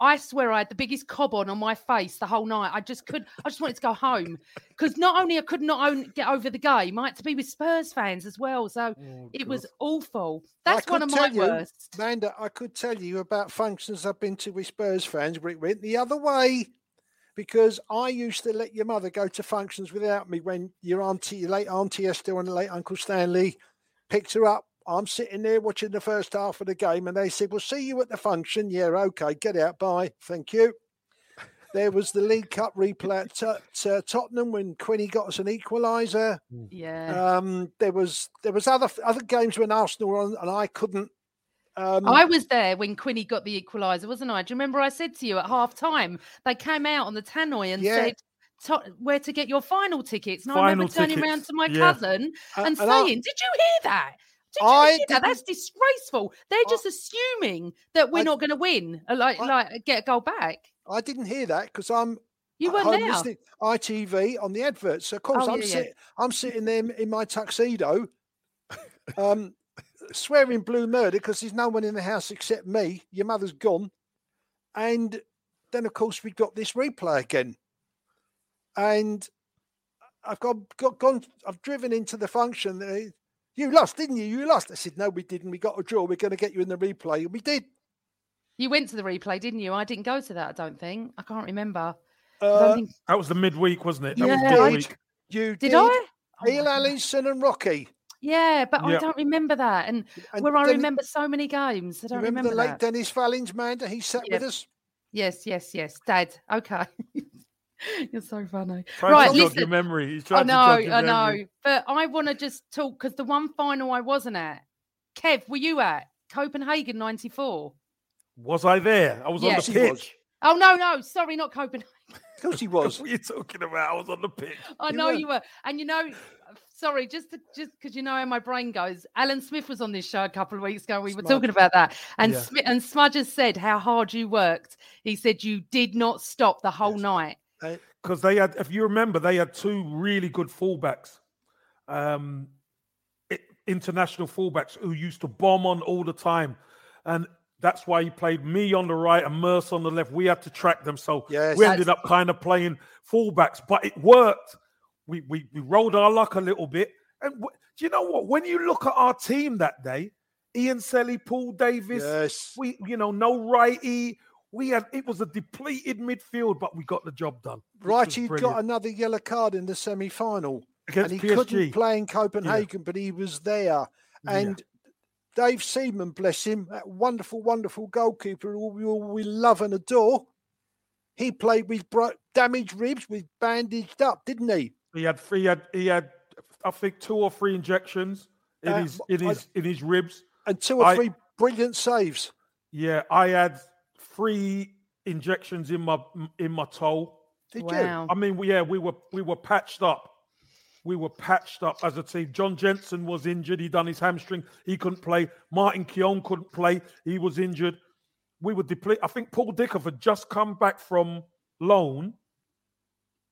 I swear I had the biggest cob on on my face the whole night. I just could. I just wanted to go home because not only I could not own, get over the game, I had to be with Spurs fans as well. So Oh, it was awful. That's one of my you, worst. Amanda, I could tell you about functions I've been to with Spurs fans where it went the other way because I used to let your mother go to functions without me when your auntie, your late auntie Esther and late Uncle Stanley picked her up. I'm sitting there watching the first half of the game and they said, We'll see you at the function. Yeah, okay, get out. Bye. Thank you. There was the League Cup replay at, Tot- uh, Tottenham when Quinny got us an equaliser. Yeah. Um, there was there was other other games when Arsenal were on, and I couldn't. Um, I was there when Quinny got the equaliser, wasn't I? Do you remember I said to you at half time, they came out on the tannoy and Yeah. said "To- where to get your final tickets. And I remember turning around to my yeah. cousin Uh, and and I- saying, Did you hear that? Did I that? That's disgraceful. They're I- just assuming that we're I- not going to win, uh, like, I- like get a goal back. I didn't hear that because I'm You weren't there. listening ITV on the adverts. So of course Oh, I'm yeah, yeah. sitting I'm sitting there in my tuxedo, um, swearing blue murder because there's no one in the house except me. Your mother's gone, and then of course we got this replay again, and I've got, got gone. I've driven into the function. You lost, didn't you? You lost. I said, no, we didn't. We got a draw. We're going to get you in the replay. And we did. You went to the replay, didn't you? I didn't go to that, I don't think. I can't remember. Uh, don't think... That was the midweek, wasn't it? That was Yeah. midweek. you Did I? Oh my Neil God. Allison and Rocky. Yeah, but I don't remember that. And, And where I remember so many games, I don't remember, remember, the late that. Dennis Fallings, Manda? He sat with us. Yes, yes, yes. Dad. Okay. You're so funny. Trying right, to jog your memory. He's oh, I know, to I know. But I want to just talk because the one final I wasn't at. Kev, were you at Copenhagen 94? Was I there? I was on the he was. pitch. Oh, no, no. Sorry, not Copenhagen. Of course he was. What are you talking about? I was on the pitch. I You know were. you were. And you know, sorry, just to, just because you know how my brain goes. Alan Smith was on this show a couple of weeks ago. We were talking about that. And Yeah. Smi- and Smudges said how hard you worked. He said you did not stop the whole Yes. night. Because they had, if you remember, they had two really good fullbacks, um, international fullbacks who used to bomb on all the time, and that's why he played me on the right and Merse on the left. We had to track them, so Yes. we ended up kind of playing fullbacks, but it worked. We we we rolled our luck a little bit, and w- do you know what? When you look at our team that day, Ian Selley, Paul Davis, Yes. we you know no righty. We had it was a depleted midfield, but we got the job done. was Righty got another yellow card in the semi final. And he PSG. couldn't play in Copenhagen, but he was there. Yeah. And Dave Seaman, bless him, that wonderful, wonderful goalkeeper who we all we love and adore. He played with bro- damaged ribs, with bandaged up, didn't he? He had three. He had he had I think two or three injections in Uh, his in I- his in his ribs. And two or I- three brilliant saves. Yeah, I had three injections in my in my toe. Did Wow. I mean, we, yeah, we were we were patched up. We were patched up as a team. John Jensen was injured. He done his hamstring. He couldn't play. Martin Keown couldn't play. He was injured. We were depleted. I think Paul Dickov had just come back from loan.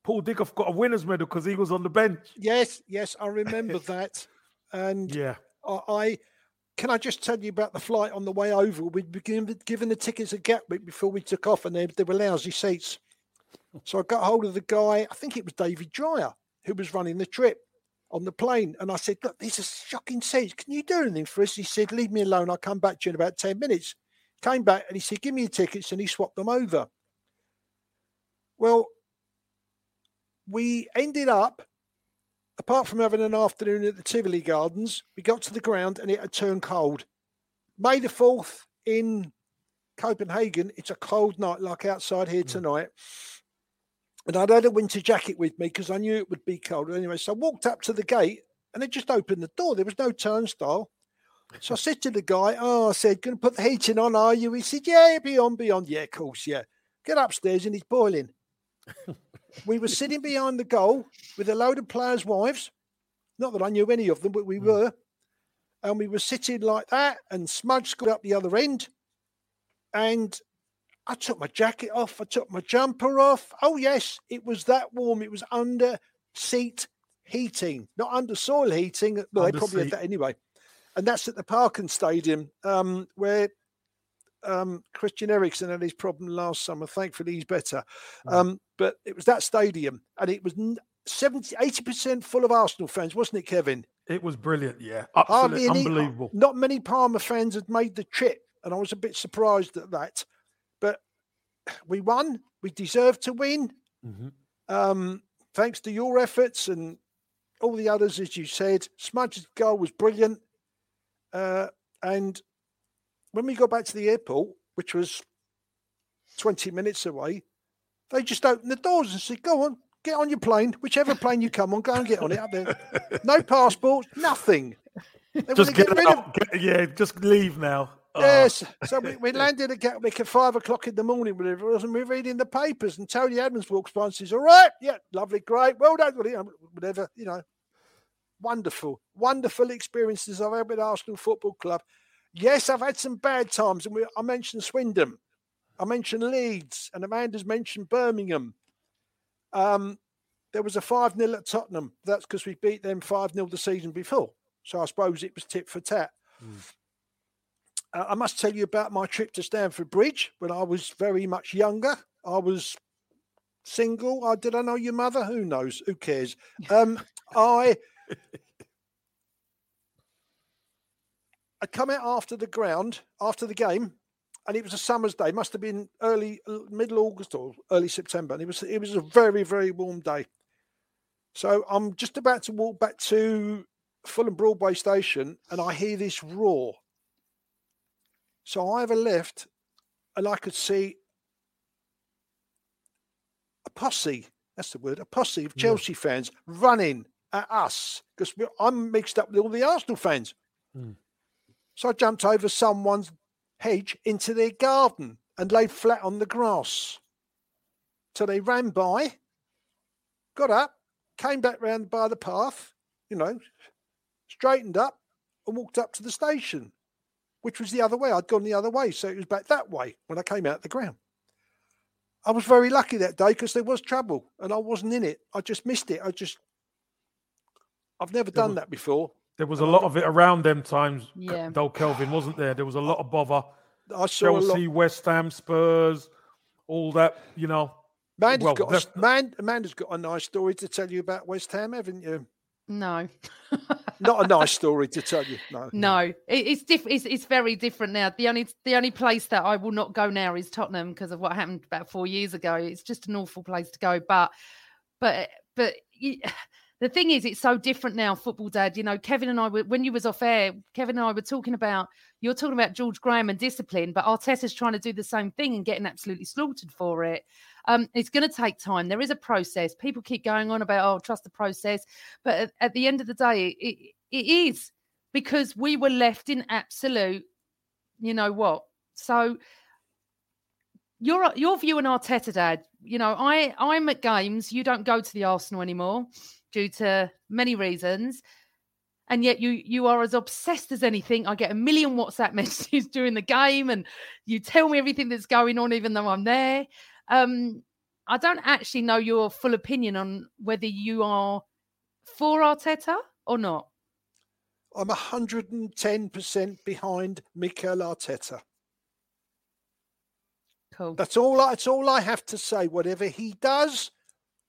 Paul Dickov got a winner's medal because he was on the bench. Yes, yes, I remember that. And Yeah. I, I can I just tell you about the flight on the way over? We'd been given, the tickets at Gatwick before we took off, and they, they were lousy seats. So I got hold of the guy. I think it was David Dreyer who was running the trip on the plane, and I said, "Look, these are shocking seats. Can you do anything for us?" He said, "Leave me alone. I'll come back to you in about ten minutes." Came back and he said, "Give me your tickets," and he swapped them over. Well, we ended up apart from having an afternoon at the Tivoli Gardens, we got to the ground and it had turned cold. May the 4th in Copenhagen, it's a cold night like outside here hmm. tonight. And I'd had a winter jacket with me because I knew it would be cold. Anyway, so I walked up to the gate and they just opened the door. There was no turnstile. So I said to the guy, Oh, I said, to put the heating on, are you? He said, Yeah, be on, be on. Yeah, of course, yeah. Get upstairs and it's boiling. we were sitting behind the goal with a load of players' wives. Not that I knew any of them, but we were. And we were sitting like that, and Smudge scored up the other end. And I took my jacket off, I took my jumper off. Oh, yes, it was that warm. It was under seat heating, not under soil heating. Well, Under they probably seat. had that anyway. And that's at the Parken Stadium, um, where um, Christian Eriksen had his problem last summer. Thankfully, he's better. Um, but it was that stadium, and it was n- 70, 80% full of Arsenal fans, wasn't it, Kevin? It was brilliant. Yeah. Hardly Absolutely any- unbelievable. Not many Parma fans had made the trip, and I was a bit surprised at that. But we won. We deserved to win. Mhm. Um, thanks to your efforts and all the others, as you said. Smudge's goal was brilliant. Uh, and when we got back to the airport, which was 20 minutes away, They just opened the doors and said, "Go on, get on your plane, whichever plane you come on, go and get on it up there. No passports, nothing. They Just get, rid out. Get- yeah, just leave now. Oh, Yes. So we, we landed at Gatwick at five o'clock in the morning, whatever it was, and we we're reading the papers. And Tony Adams walks by and says, All right, yeah, lovely, great, well done, whatever, you know. Wonderful, wonderful experiences I've had with Arsenal Football Club. Yes, I've had some bad times, and we, I mentioned Swindon, I mentioned Leeds, and Amanda's mentioned Birmingham. Um, there was a 5 0 at Tottenham. That's because we beat them 5 0 the season before. So I suppose it was tit for tat. Uh, I must tell you about my trip to Stamford Bridge when I was very much younger. I was single. I did I know your mother? Who knows? Who cares? Um, I I come out after the ground after the game, and it was a summer's day. Must have been early, middle August or early September. And it was it was a very very warm day. So I'm just about to walk back to Fulham Broadway station, and I hear this roar. So I have a lift, and I could see a posse. That's the word. A posse of Chelsea fans running at us because I'm mixed up with all the Arsenal fans. Hmm. So I jumped over someone's hedge into their garden and lay flat on the grass. So they ran by, got up, came back round by the path, you know, straightened up and walked up to the station, which was the other way. I'd gone the other way. So it was back that way when I came out of the ground. I was very lucky that day because there was trouble and I wasn't in it. I just missed it. I just, I've never done that before. There was a lot of it around them times, Yeah. though, Kelvin, wasn't there? There was a lot of bother. I saw a lot. Chelsea, West Ham, Spurs, all that, you know. Amanda's well, got a, Man, Amanda's got a nice story to tell you about West Ham, haven't you? No. Not a nice story to tell you. No. No, it, it's different. It's, it's very different now. The only the only place that I will not go now is Tottenham because of what happened about four years ago. It's just an awful place to go. But but but you, the thing is, it's so different now. Football, Dad. You know, Kevin and I were when you was off air. Kevin and I were talking about you're talking about George Graham and discipline, but Arteta's trying to do the same thing and getting absolutely slaughtered for it. Um, it's going to take time. There is a process. People keep going on about, oh, trust the process. But at, at the end of the day, it, it is because we were left in absolute, you know what? So your your view on Arteta, Dad. You know, I I'm at games. You don't go to the Arsenal anymore due to many reasons, and yet you you are as obsessed as anything. I get a million WhatsApp messages during the game, and you tell me everything that's going on, even though I'm there. Um, I don't actually know your full opinion on whether you are for Arteta or not. I'm 110% behind Mikel Arteta. Cool. That's all. I, that's all I have to say. Whatever he does,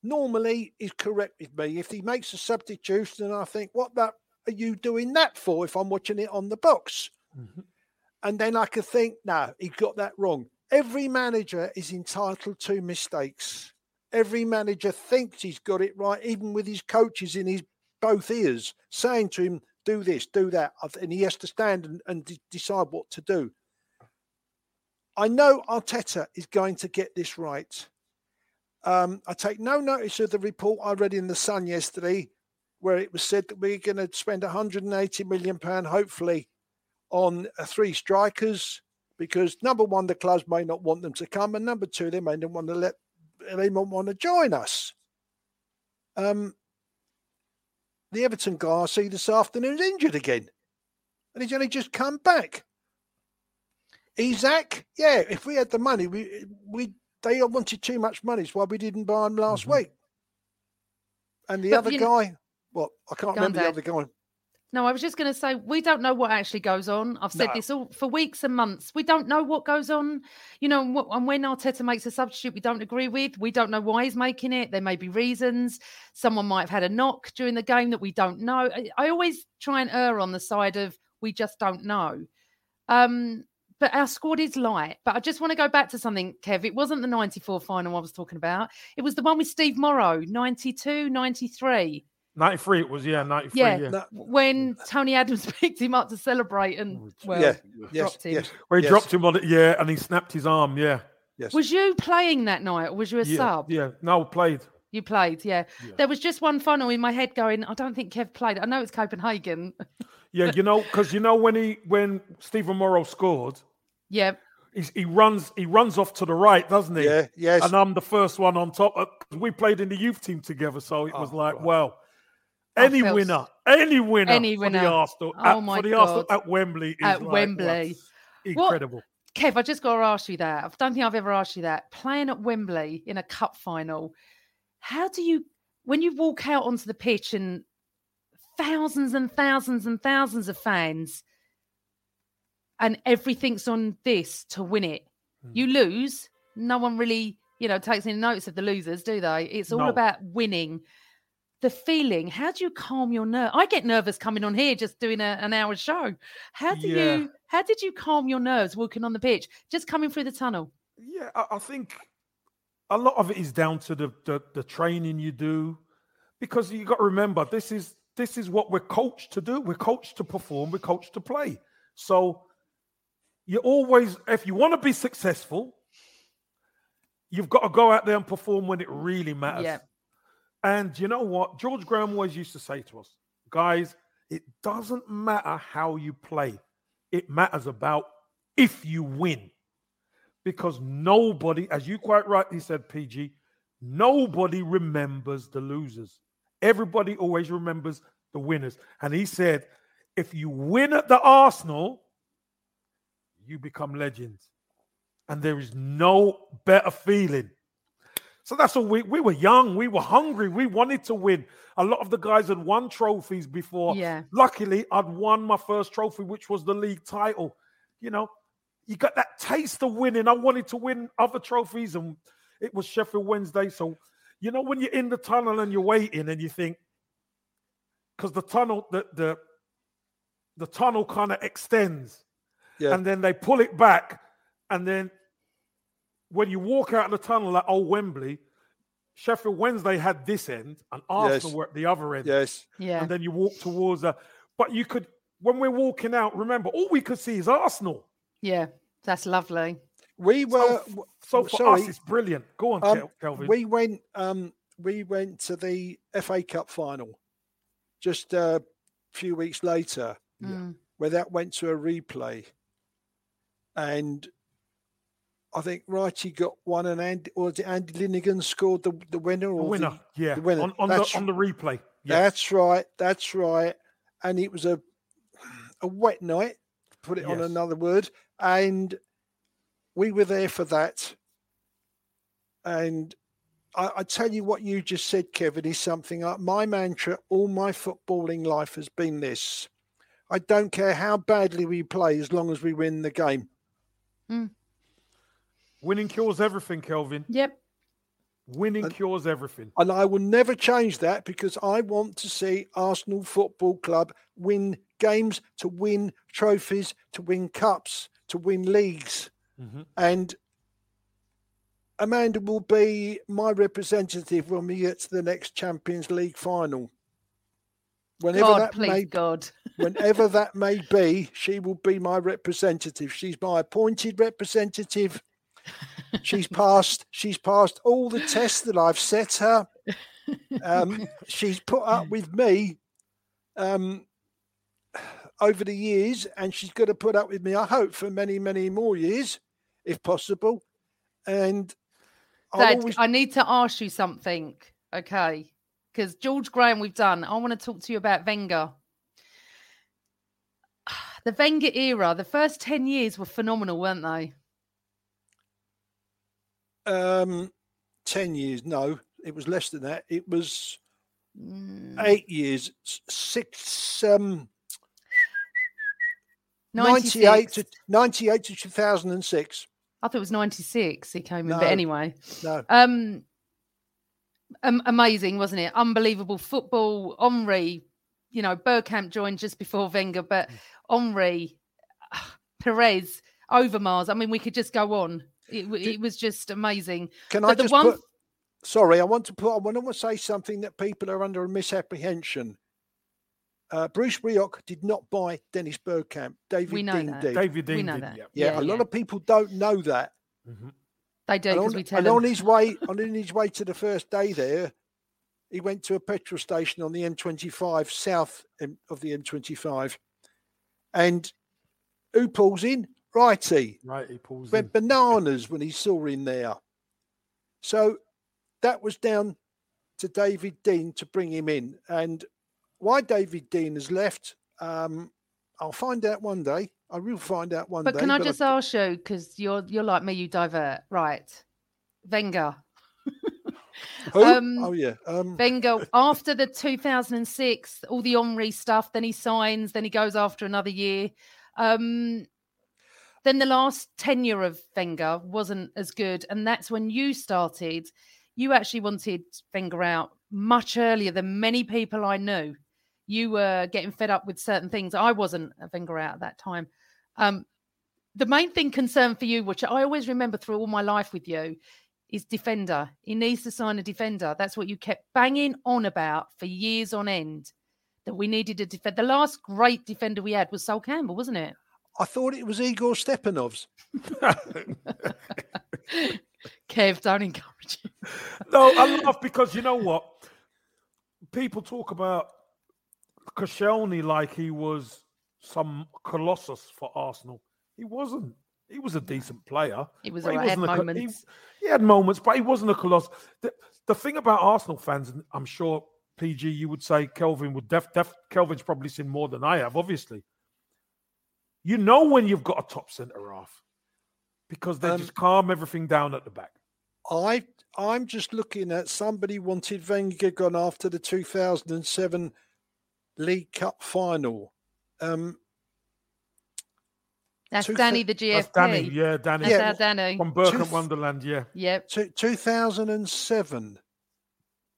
normally is correct with me. If he makes a substitution, and I think, what that are you doing that for? If I'm watching it on the box, mm-hmm. and then I could think, no, he got that wrong. Every manager is entitled to mistakes. Every manager thinks he's got it right, even with his coaches in his both ears saying to him, "Do this, do that," and he has to stand and, and de- decide what to do. I know Arteta is going to get this right. Um, I take no notice of the report I read in the Sun yesterday, where it was said that we're going to spend 180 million pound, hopefully, on uh, three strikers because number one, the clubs may not want them to come, and number two, they may not want to let they might want to join us. Um, the Everton guy I see this afternoon is injured again, and he's only just come back. Isaac, yeah, if we had the money, we we they wanted too much money. It's why we didn't buy him last week. And the But other guy, what I can't remember the other guy. No, I was just going to say we don't know what actually goes on. I've said No. this all for weeks and months. We don't know what goes on. You know, and, wh- and when Arteta makes a substitute we don't agree with, we don't know why he's making it. There may be reasons. Someone might have had a knock during the game that we don't know. I, I always try and err on the side of we just don't know. Um, but our squad is light. But I just want to go back to something, Kev. It wasn't the 94 final I was talking about. It was the one with Steve Morrow, 92, 93. 93 it was, yeah, 93. Yeah, Yeah. No, when Tony Adams picked him up to celebrate and oh, well, yeah, yes, dropped him. yes, Where he yes. dropped him on it, yeah, and he snapped his arm, yeah. Yes. Was you playing that night, or was you a yeah, sub? Yeah, no, played. You played, yeah. Yeah. There was just one funnel in my head going, I don't think Kev played. I know it's Copenhagen. Yeah, you know, because you know when he when Stephen Morrow scored, yeah. he's, he runs he runs off to the right, doesn't he? Yeah, yes. And I'm the first one on top. Uh, we played in the youth team together, so it was Oh, like, right. well, any felt winner, any winner, Any winner, for winner. the Arsenal, Oh at, my for the Arsenal at Wembley, is At like, Wembley. what? What- incredible. Kev, I just got to ask you that. I don't think I've ever asked you that. Playing at Wembley in a cup final, how do you, when you walk out onto the pitch and thousands and thousands and thousands of fans, and everything's on this to win it, Hmm. you lose. No one really, you know, takes any notice of the losers, do they? It's all No. about winning. The feeling, how do you calm your nerve? I get nervous coming on here just doing a, an hour show. How do Yeah. you how did you calm your nerves walking on the pitch, just coming through the tunnel? Yeah, I, I think a lot of it is down to the, the the training you do, because you got to remember this is this is what we're coached to do. We're coached to perform. We're coached to play. So you always, if you want to be successful, you've got to go out there and perform when it really matters. Yeah. And you know what? George Graham always used to say to us, guys, it doesn't matter how you play. It matters about if you win. Because nobody, as you quite rightly said, PG, nobody remembers the losers. Everybody always remembers the winners. And he said, if you win at the Arsenal, you become legends. And there is no better feeling. So that's all we we were young, we were hungry, we wanted to win. A lot of the guys had won trophies before. Yeah. Luckily, I'd won my first trophy, which was the league title. You know, you got that taste of winning. I wanted to win other trophies, and it was Sheffield Wednesday. So, you know, when you're in the tunnel and you're waiting, and you think, because the tunnel, the the the tunnel kind of extends, Yeah. and then they pull it back, and then when you walk out of the tunnel at Old Wembley, Sheffield Wednesday had this end, and Arsenal Yes. were at the other end yes. Yeah. and then you walk towards a. But you could, when we're walking out, remember all we could see is Arsenal. yeah. That's lovely. We were So, so for sorry. us, it's brilliant. Go on, Um, Kelvin. we went um we went to the FA Cup final just a few weeks later Mm. where that went to a replay and I think Righty got one and Andy or was it Andy Linighan scored the, the winner the or winner, yeah, the winner. on, on the on the replay. Yeah, That's right, that's right. And it was a a wet night, put it on another word. And we were there for that. And I, I tell you what you just said, Kevin, is something I, my mantra all my footballing life has been this. I don't care how badly we play as long as we win the game. Winning cures everything, Kelvin. Yep. Winning And- cures everything. And I will never change that because I want to see Arsenal Football Club win games, to win trophies, to win cups, to win leagues. Mhm. And Amanda will be my representative when we get to the next Champions League final. Whenever God, that please, may, God. whenever that may be, she will be my representative. She's my appointed representative. She's passed. She's passed all the tests that I've set her. Um, she's put up with me um, over the years, and she's going to put up with me. I hope for many, many more years, if possible. And Dad, always, I need to ask you something, okay? Because George Graham, we've done. I want to talk to you about Wenger. The Wenger era, the first 10 years were phenomenal, weren't they? um, ten years. No, it was less than that. It was Mm, eight years. Six. Um, 96. 98 to 98 to 2006 I thought it was 96 he came in, No. but anyway. no Um, am- amazing, wasn't it? Unbelievable football. Henri, you know, Bergkamp joined just before Wenger, but Henri, Pires, Overmars. I mean, we could just go on. It, w- it was just amazing. can But i just one- put sorry i want to put i want to say something that people are under a misapprehension uh, bruce rioch did not buy dennis bergkamp david We know Dein that. did David we Dein know did, that. yeah. yeah, a lot of people don't know that Mhm. They do and because on, we tell and them. on his way on his way to the first day there, he went to a petrol station on the M25 south of the M25, and who pulls in? Righty Right, he pulls in. went bananas when he saw him there. So that was down to David Dein to bring him in, and why David Dein has left, um, I'll find out one day. I will find out one day. But day. can I just ask you, because you're you're like me, you divert, right? Wenger. Um, oh yeah, um, Wenger after the 2006, all the Omri stuff, then he signs, then he goes after another year. Um, then the last tenure of Wenger wasn't as good, and that's when you started. You actually wanted Wenger out much earlier than many people I knew. You were getting fed up with certain things. I wasn't a finger out at that time. Um, the main thing concern for you, which I always remember through all my life with you, is defender. He needs to sign a defender. That's what you kept banging on about for years on end. That we needed a defender. The last great defender we had was Sol Campbell, wasn't it? I thought it was Igor Stepanovs. Kev, don't encourage him. no, I laugh because you know what? People talk about Koscielny like he was some colossus for Arsenal. He wasn't. He was a decent player. He was but all right, had wasn't a co- he- moments. He, had moments, but he wasn't a colossus. The, the thing about Arsenal fans, and I'm sure PG, you would say Kelvin would def, def Kelvin's probably seen more than I have, obviously. You know when you've got a top centre half because they Um, just calm everything down at the back. I I'm just looking at somebody wanted Wenger gone after the 2007 League Cup final. Um, That's two Danny the GFP. That's Danny, yeah, Danny. That's Yeah, our Danny. From Burke and Wonderland, yeah. Yep. two- 2007.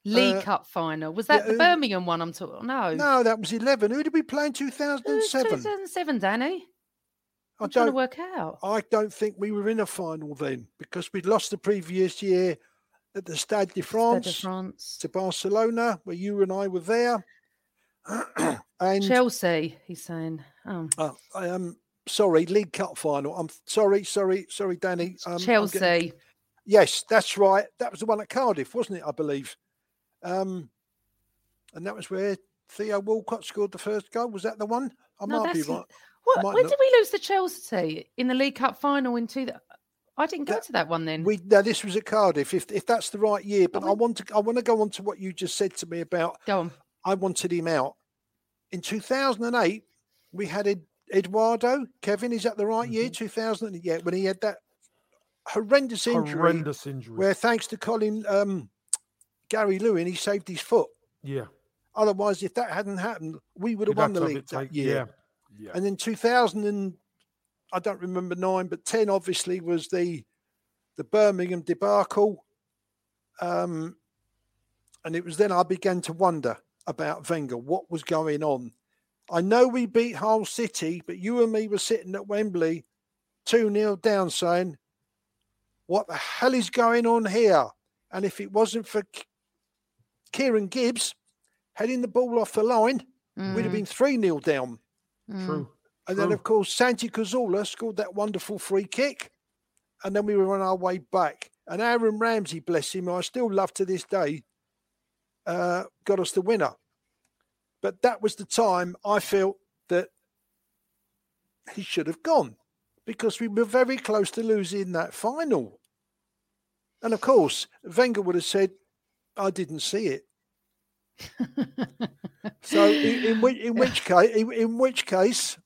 League uh, Cup final. Was that yeah, the who- Birmingham one I'm talking? No. No, that was 11. Who did we play in 2007? 2007, Danny. I I'm trying to don't. work out. I don't think we were in a final then because we'd lost the previous year at the Stade de Stade de France. to Barcelona, where you and I were there. and Chelsea, he's saying. Oh, uh, I am sorry, League Cup final. I'm sorry, sorry, sorry, Danny. Um, Chelsea. getting- yes, that's right. That was the one at Cardiff, wasn't it? I believe. Um, and that was where Theo Walcott scored the first goal. Was that the one? I No, might be right. What, might when not- did we lose to Chelsea in the League Cup final in two? I didn't go That- to that one then. We no, this was at Cardiff. If if that's the right year, but I went- want to I want to go on to what you just said to me about Go on. I wanted him out. In 2008, we had Ed, Eduardo. Kevin, is that the right year? 2000, yeah, when he had that horrendous injury, Horrendous injury. where thanks to Colin um, Gary Lewin, he saved his foot. yeah. Otherwise, if that hadn't happened, we would have You'd won the league that take- year. Yeah. Yeah. And then 2000 and I don't remember nine, but 10 obviously was the the Birmingham debacle. Um, and it was then I began to wonder about Wenger, what was going on. I know we beat Hull City, but you and me were sitting at Wembley 2 0 down saying, What the hell is going on here? And if it wasn't for K- Kieran Gibbs heading the ball off the line, we'd have Mm, been 3 0 down. mm. True. And then, of course, Santi Cazorla scored that wonderful free kick. And then we were on our way back. And Aaron Ramsey, bless him, I still love to this day, uh, got us the winner. But that was the time I felt that he should have gone because we were very close to losing that final. And of course, Wenger would have said, I didn't see it. So in, in, which, in which case, in, in which case,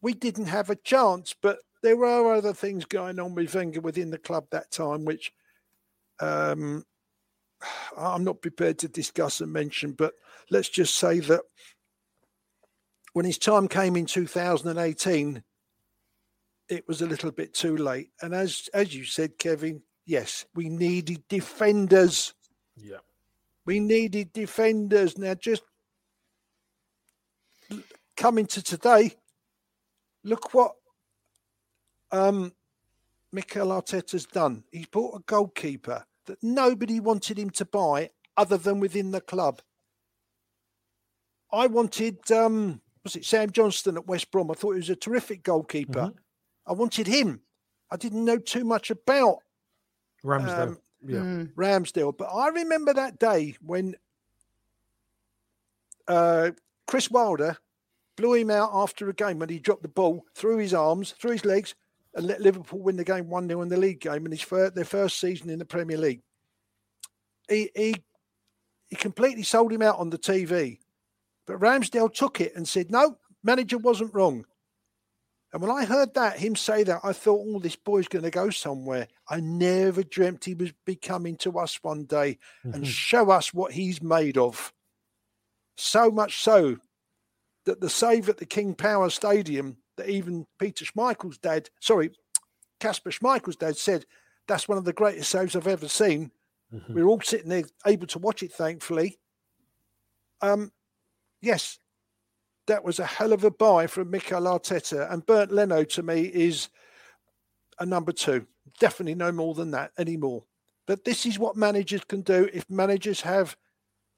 we didn't have a chance. But there were other things going on with Wenger within the club that time, which um, I'm not prepared to discuss and mention. But let's just say that when his time came in 2018, it was a little bit too late. And as as you said, Kevin, yes, we needed defenders. Yeah. We needed defenders. Now, just coming to today, look what um, Mikel Arteta's done. He's bought a goalkeeper that nobody wanted him to buy other than within the club. I wanted, um, was it Sam Johnstone at West Brom? I thought he was a terrific goalkeeper. I wanted him. I didn't know too much about Ramsdale. Um, yeah. Mm. Ramsdale. But I remember that day when uh, Chris Wilder blew him out after a game when he dropped the ball through his arms, through his legs, and let Liverpool win the game 1 0 in the league game in his fir- their first season in the Premier League. He, he, he completely sold him out on the TV. But Ramsdale took it and said, no, manager wasn't wrong. And when I heard that, him say that, I thought, oh, this boy's going to go somewhere. I never dreamt he was be coming to us one day and mm-hmm. show us what he's made of. So much so that the save at the King Power Stadium, that even Peter Schmeichel's dad, sorry, Kasper Schmeichel's dad said, that's one of the greatest saves I've ever seen. We are all sitting there able to watch it, thankfully. Um, yes, that was a hell of a buy from Mikel Arteta. And Bernd Leno to me is a number two. Definitely no more than that anymore. But this is what managers can do if managers have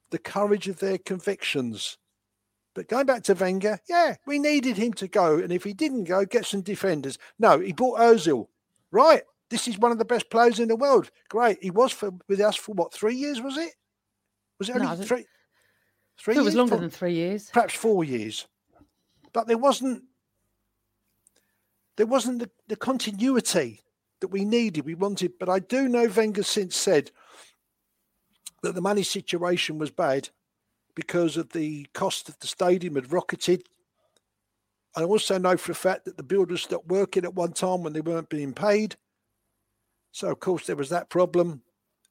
the courage of their convictions. But going back to Wenger, yeah, we needed him to go. And if he didn't go, get some defenders. No, he bought Ozil. Right. This is one of the best players in the world. Great. He was for, with us for what, three years, was it? Was it only think- three? Three thought it was longer than three years. perhaps four years. But there wasn't there wasn't the, the continuity that we needed, we wanted. But I do know Wenger since said that the money situation was bad because of the cost of the stadium had rocketed. I also know for a fact that the builders stopped working at one time when they weren't being paid. So of course there was that problem.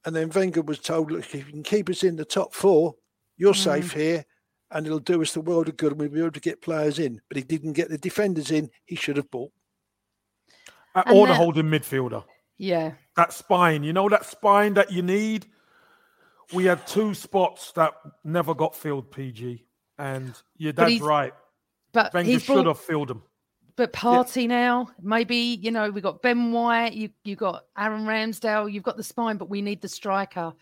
And then Wenger was told, look, if you can keep us in the top four, you're mm. safe here and it'll do us the world of good and we'll be able to get players in. But he didn't get the defenders in, he should have bought. And or the holding midfielder. Yeah. That spine, you know, that spine that you need. We had two spots that never got filled, PG. And your But dad's he's- right. But Wenger should brought, have filled them. but party now. Maybe, you know, we got Ben White, you you got Aaron Ramsdale, you've got the spine, but we need the striker.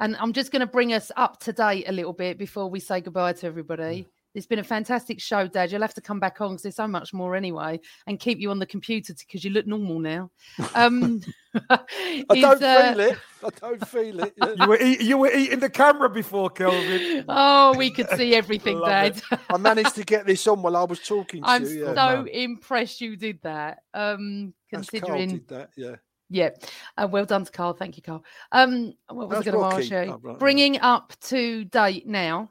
And I'm just going to bring us up to date a little bit before we say goodbye to everybody. It's been a fantastic show, Dad. You'll have to come back on because there's so much more anyway, and keep you on the computer because you look normal now. Um, I don't uh, feel it. I don't feel it. You were eat, you were eating the camera before, Kelvin. Oh, we could see everything, Dad. I managed to get this on while I was talking to you. I'm you. Yeah. so man. impressed you did that. Um, That's considering, did that. Yeah. yeah, uh, well done to Carl. Thank you, Carl. Um, what was I going to ask you? Oh, right, right. Bringing up to date now.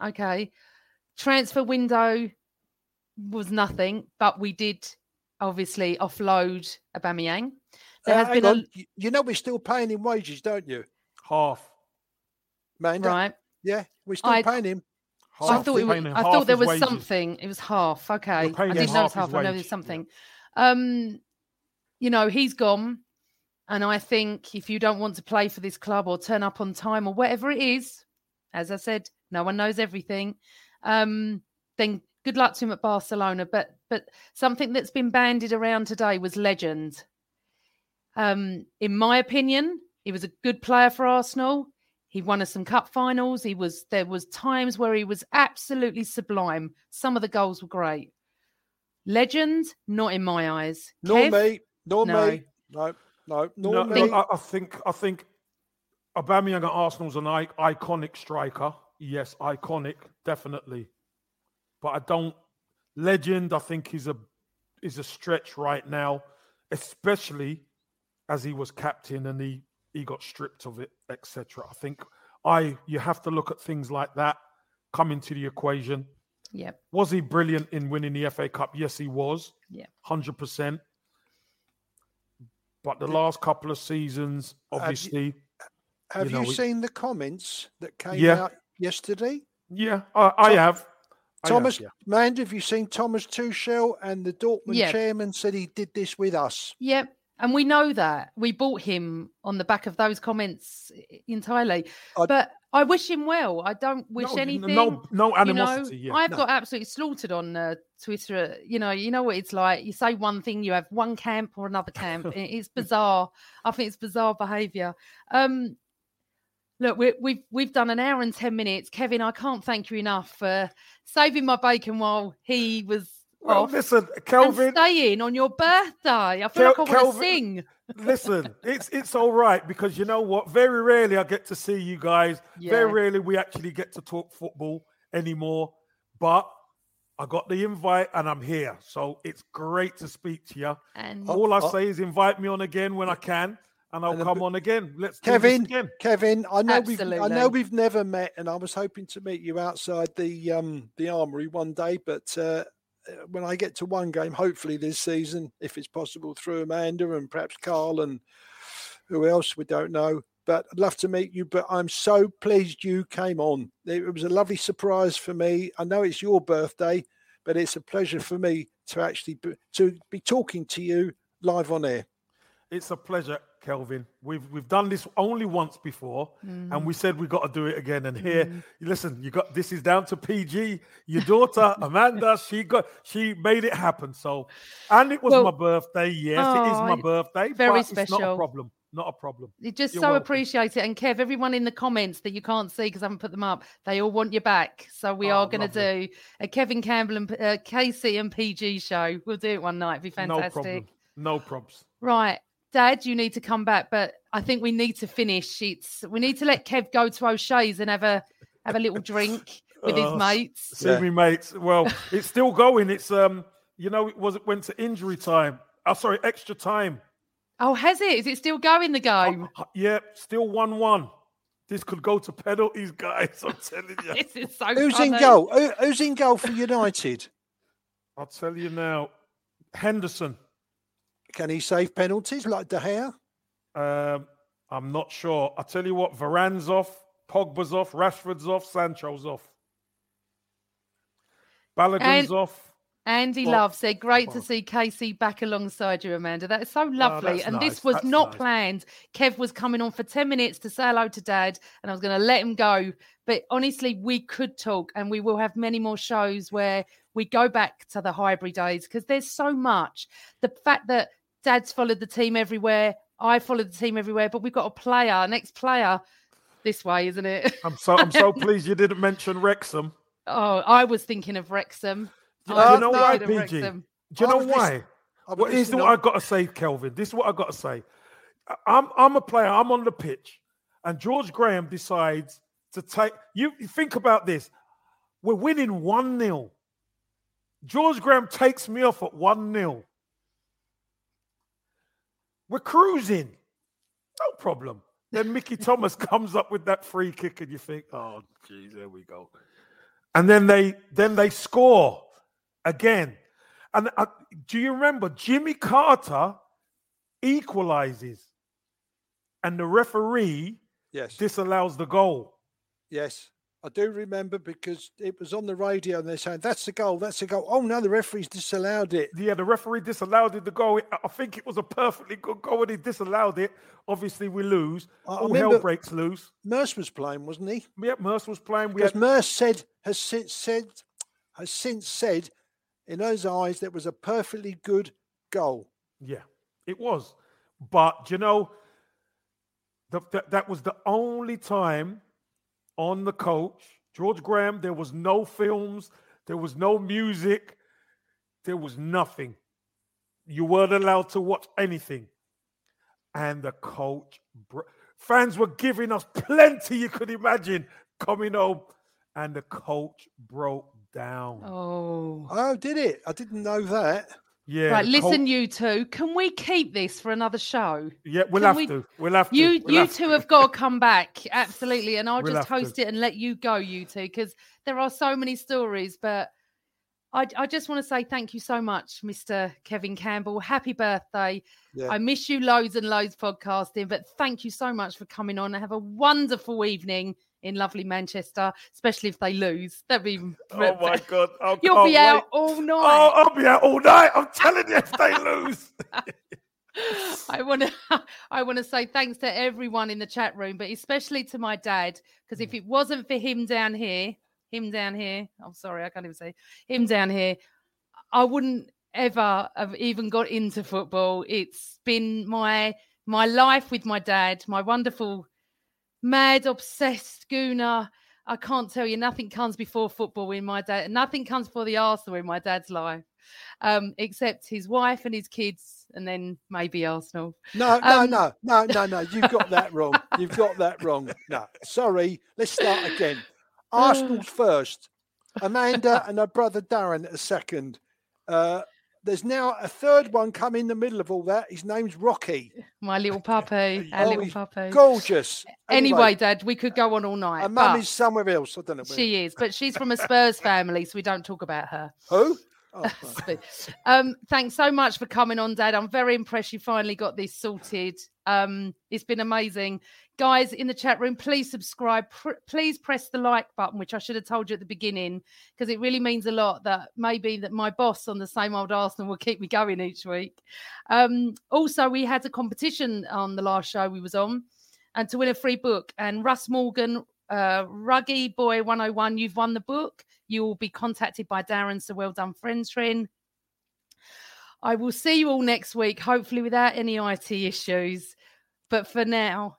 Okay, transfer window was nothing, but we did obviously offload Aubameyang. There Uh, has been on. You- You know we're still paying him wages, don't you, Half. man? right. Yeah, we're still I- paying him. half I thought it was, I thought there was wages. something. It was half. Okay, I didn't know it was half. I know wage, there's yeah. something. Um, you know, he's gone, and I think if you don't want to play for this club or turn up on time or whatever it is, as I said, no one knows everything. Um, then good luck to him at Barcelona. But but something that's been bandied around today was legend. Um, in my opinion, he was a good player for Arsenal. He won us some cup finals. He was there was times where he was absolutely sublime. Some of the goals were great. Legend, not in my eyes. Nor Kev? me. Nor No. me. No, no, nor No, me. I, I think I think Aubameyang at Arsenal's an i- iconic striker. Yes, iconic, definitely. But I don't legend. I think is a is a stretch right now, especially as he was captain and he he got stripped of it, etc. I think I you have to look at things like that come into the equation. Yep. Was he brilliant in winning the FA Cup? Yes, he was. Yeah. hundred percent. But the last couple of seasons, obviously, Have you know, you we- seen the comments that came Yeah. out yesterday? yeah, I, I Tom- have. I have, Thomas, yeah. man, have you seen Thomas Tuchel and the Dortmund Yeah. chairman said he did this with us? Yep. And we know that. We bought him on the back of those comments entirely. I- but I wish him well. I don't wish No, anything. No, no you know, animosity. yeah. I've no. got absolutely slaughtered on uh, Twitter. You know, you know what it's like. You say one thing, you have one camp or another camp. It's bizarre. I think it's bizarre behaviour. Um, look, we, we've we've done an hour and ten minutes. Kevin, I can't thank you enough for saving my bacon while he was Well, off listen, and Kelvin. stay in on your birthday. I feel Kel- like I want to sing. Listen, it's it's all right because you know what? Very rarely I get to see you guys. Very rarely we actually get to talk football anymore. But I got the invite and I'm here, so it's great to speak to you. And All I oh, oh. say is invite me on again when I can, and I'll And come bit- on again. Let's Kevin, again. Kevin, I know we've I know we've never met, and I was hoping to meet you outside the um the armory one day, but uh, uh, when I get to one game, hopefully this season, if it's possible, through Amanda and perhaps Carl and who else we don't know. But I'd love to meet you. But I'm so pleased you came on. It was a lovely surprise for me. I know it's your birthday, but it's a pleasure for me to actually be, to be talking to you live on air. It's a pleasure, Kelvin. We've we've done this only once before, and we said we got to do it again. And here, listen, you got this is down to PG. Your daughter Amanda, she got she made it happen. So, and it was Well- my birthday. Yes, it is my Oh, birthday. very It's not a special. problem. Not a problem. You just You're so welcome. appreciate it. And Kev, everyone in the comments that you can't see because I haven't put them up, they all want you back. So we Oh, are going to do a Kevin Campbell and uh, Casey and PG show. We'll do it one night. It'd be No fantastic. problem. No probs. Right. Dad, you need to come back, but I think we need to finish. It's we need to let Kev go to O'Shea's and have a have a little drink with his Oh, mates. See Yeah. me, mates. Well, it's still going. It's um, you know, it was it went to injury time. Oh, sorry, extra time. Oh, has it? Is it still going the game? Uh, Yeah, still one-one. This could go to penalties, guys. I'm telling you. This is so Who's in goal? Who, who's in goal for United? I'll tell you now. Henderson. Can he save penalties like De Gea? Um, I'm not sure. I'll tell you what, Varane's off, Pogba's off, Rashford's off, Sancho's off. Balogun's And- off. Andy Well, Love said, "Great to see Casey back alongside you, Amanda. That is so lovely." that's and nice, this was that's not nice. planned. Kev was coming on for ten minutes to say hello to Dad, and I was going to let him go. But honestly, we could talk, and we will have many more shows where we go back to the Highbury days because there's so much. The fact that Dad's followed the team everywhere, I followed the team everywhere, but we've got a player, next player, this way, isn't it? I'm so I'm so pleased you didn't mention Wrexham. oh, I was thinking of Wrexham. Do I you know why, PG? Do you know why? listening- I was What is what on- I got to say, Kelvin? This is what I've got to say. I- I'm I'm a player. I'm on the pitch, and George Graham decides to take. You you think about this. We're winning one 0 George Graham takes me off at one 0 We're cruising, no problem. Then Mickey Thomas comes up with that free kick, and you think, "Oh, geez, there we go." And then they then they score again. And uh, do you remember Jimmy Carter equalizes, and the referee Yes. disallows the goal? Yes, I do remember because it was on the radio and they're saying that's the goal, that's the goal. Oh no, the referee's disallowed it. Yeah, the referee disallowed it the goal. I- think it was a perfectly good goal, and he disallowed it. Obviously, we lose. I- All hell breaks loose. Merse was playing, wasn't he? Yeah, Merse was playing. Because had, Merse said has since said has since said in those eyes that was a perfectly good goal. yeah, it was. But you know, the, that that was the only time on the coach, George Graham. There was no films. There was no music. There was nothing. You weren't allowed to watch anything. And the coach, bro- fans were giving us plenty you could imagine coming home. And the coach broke down. Oh. Oh, did it? I didn't know that. Yeah. right, listen, coach- you two. Can we keep this for another show? Yeah, we'll can have we- to. We'll have to. You We'll you have two to. have got to come back. Absolutely. And I'll We'll just have to. host it and let you go, you two, because there are so many stories. But I, I just want to say thank you so much, Mr. Kevin Campbell. Happy birthday. Yeah. I miss you loads and loads podcasting, but thank you so much for coming on. Have a wonderful evening in lovely Manchester, especially if they lose. That'd be Oh my God. I You'll can't be out all night. Oh, I'll be out all night. I'm telling you, if they lose. I want to I want to say thanks to everyone in the chat room, but especially to my dad because Mm. if it wasn't for him down here, him down here, I'm sorry, I can't even say him down here, I wouldn't ever have even got into football. It's been my my life with my dad, my wonderful mad obsessed gooner. I can't tell you, nothing comes before football in my dad. Nothing comes before the Arsenal in my dad's life, um, except his wife and his kids, and then maybe Arsenal. No, no, Um, no, no, no, no. You've got that wrong. You've got that wrong. No, sorry. Let's start again. Arsenal's first. Amanda and her brother Darren are second. Uh, there's now a third one come in the middle of all that. His name's Rocky. My little puppy, our Oh, little puppy. Gorgeous. Anyway, Dad, we could go on all night. and mum is somewhere else. I don't know where. she is, but she's from a Spurs family, so we don't talk about her. Who? Oh, um, thanks so much for coming on, Dad. I'm very impressed you finally got this sorted. Um, it's been amazing. Guys in the chat room, please subscribe. Pr- please press the like button, which I should have told you at the beginning, because it really means a lot that maybe that my boss on the same old Arsenal will keep me going each week. Um, also, we had a competition on the last show we was on, and to win a free book. And Russ Morgan, uh, Ruggy Boy 101, you've won the book. You will be contacted by Darren. So well done, friends, Trin. I will see you all next week, hopefully without any IT issues. But for now,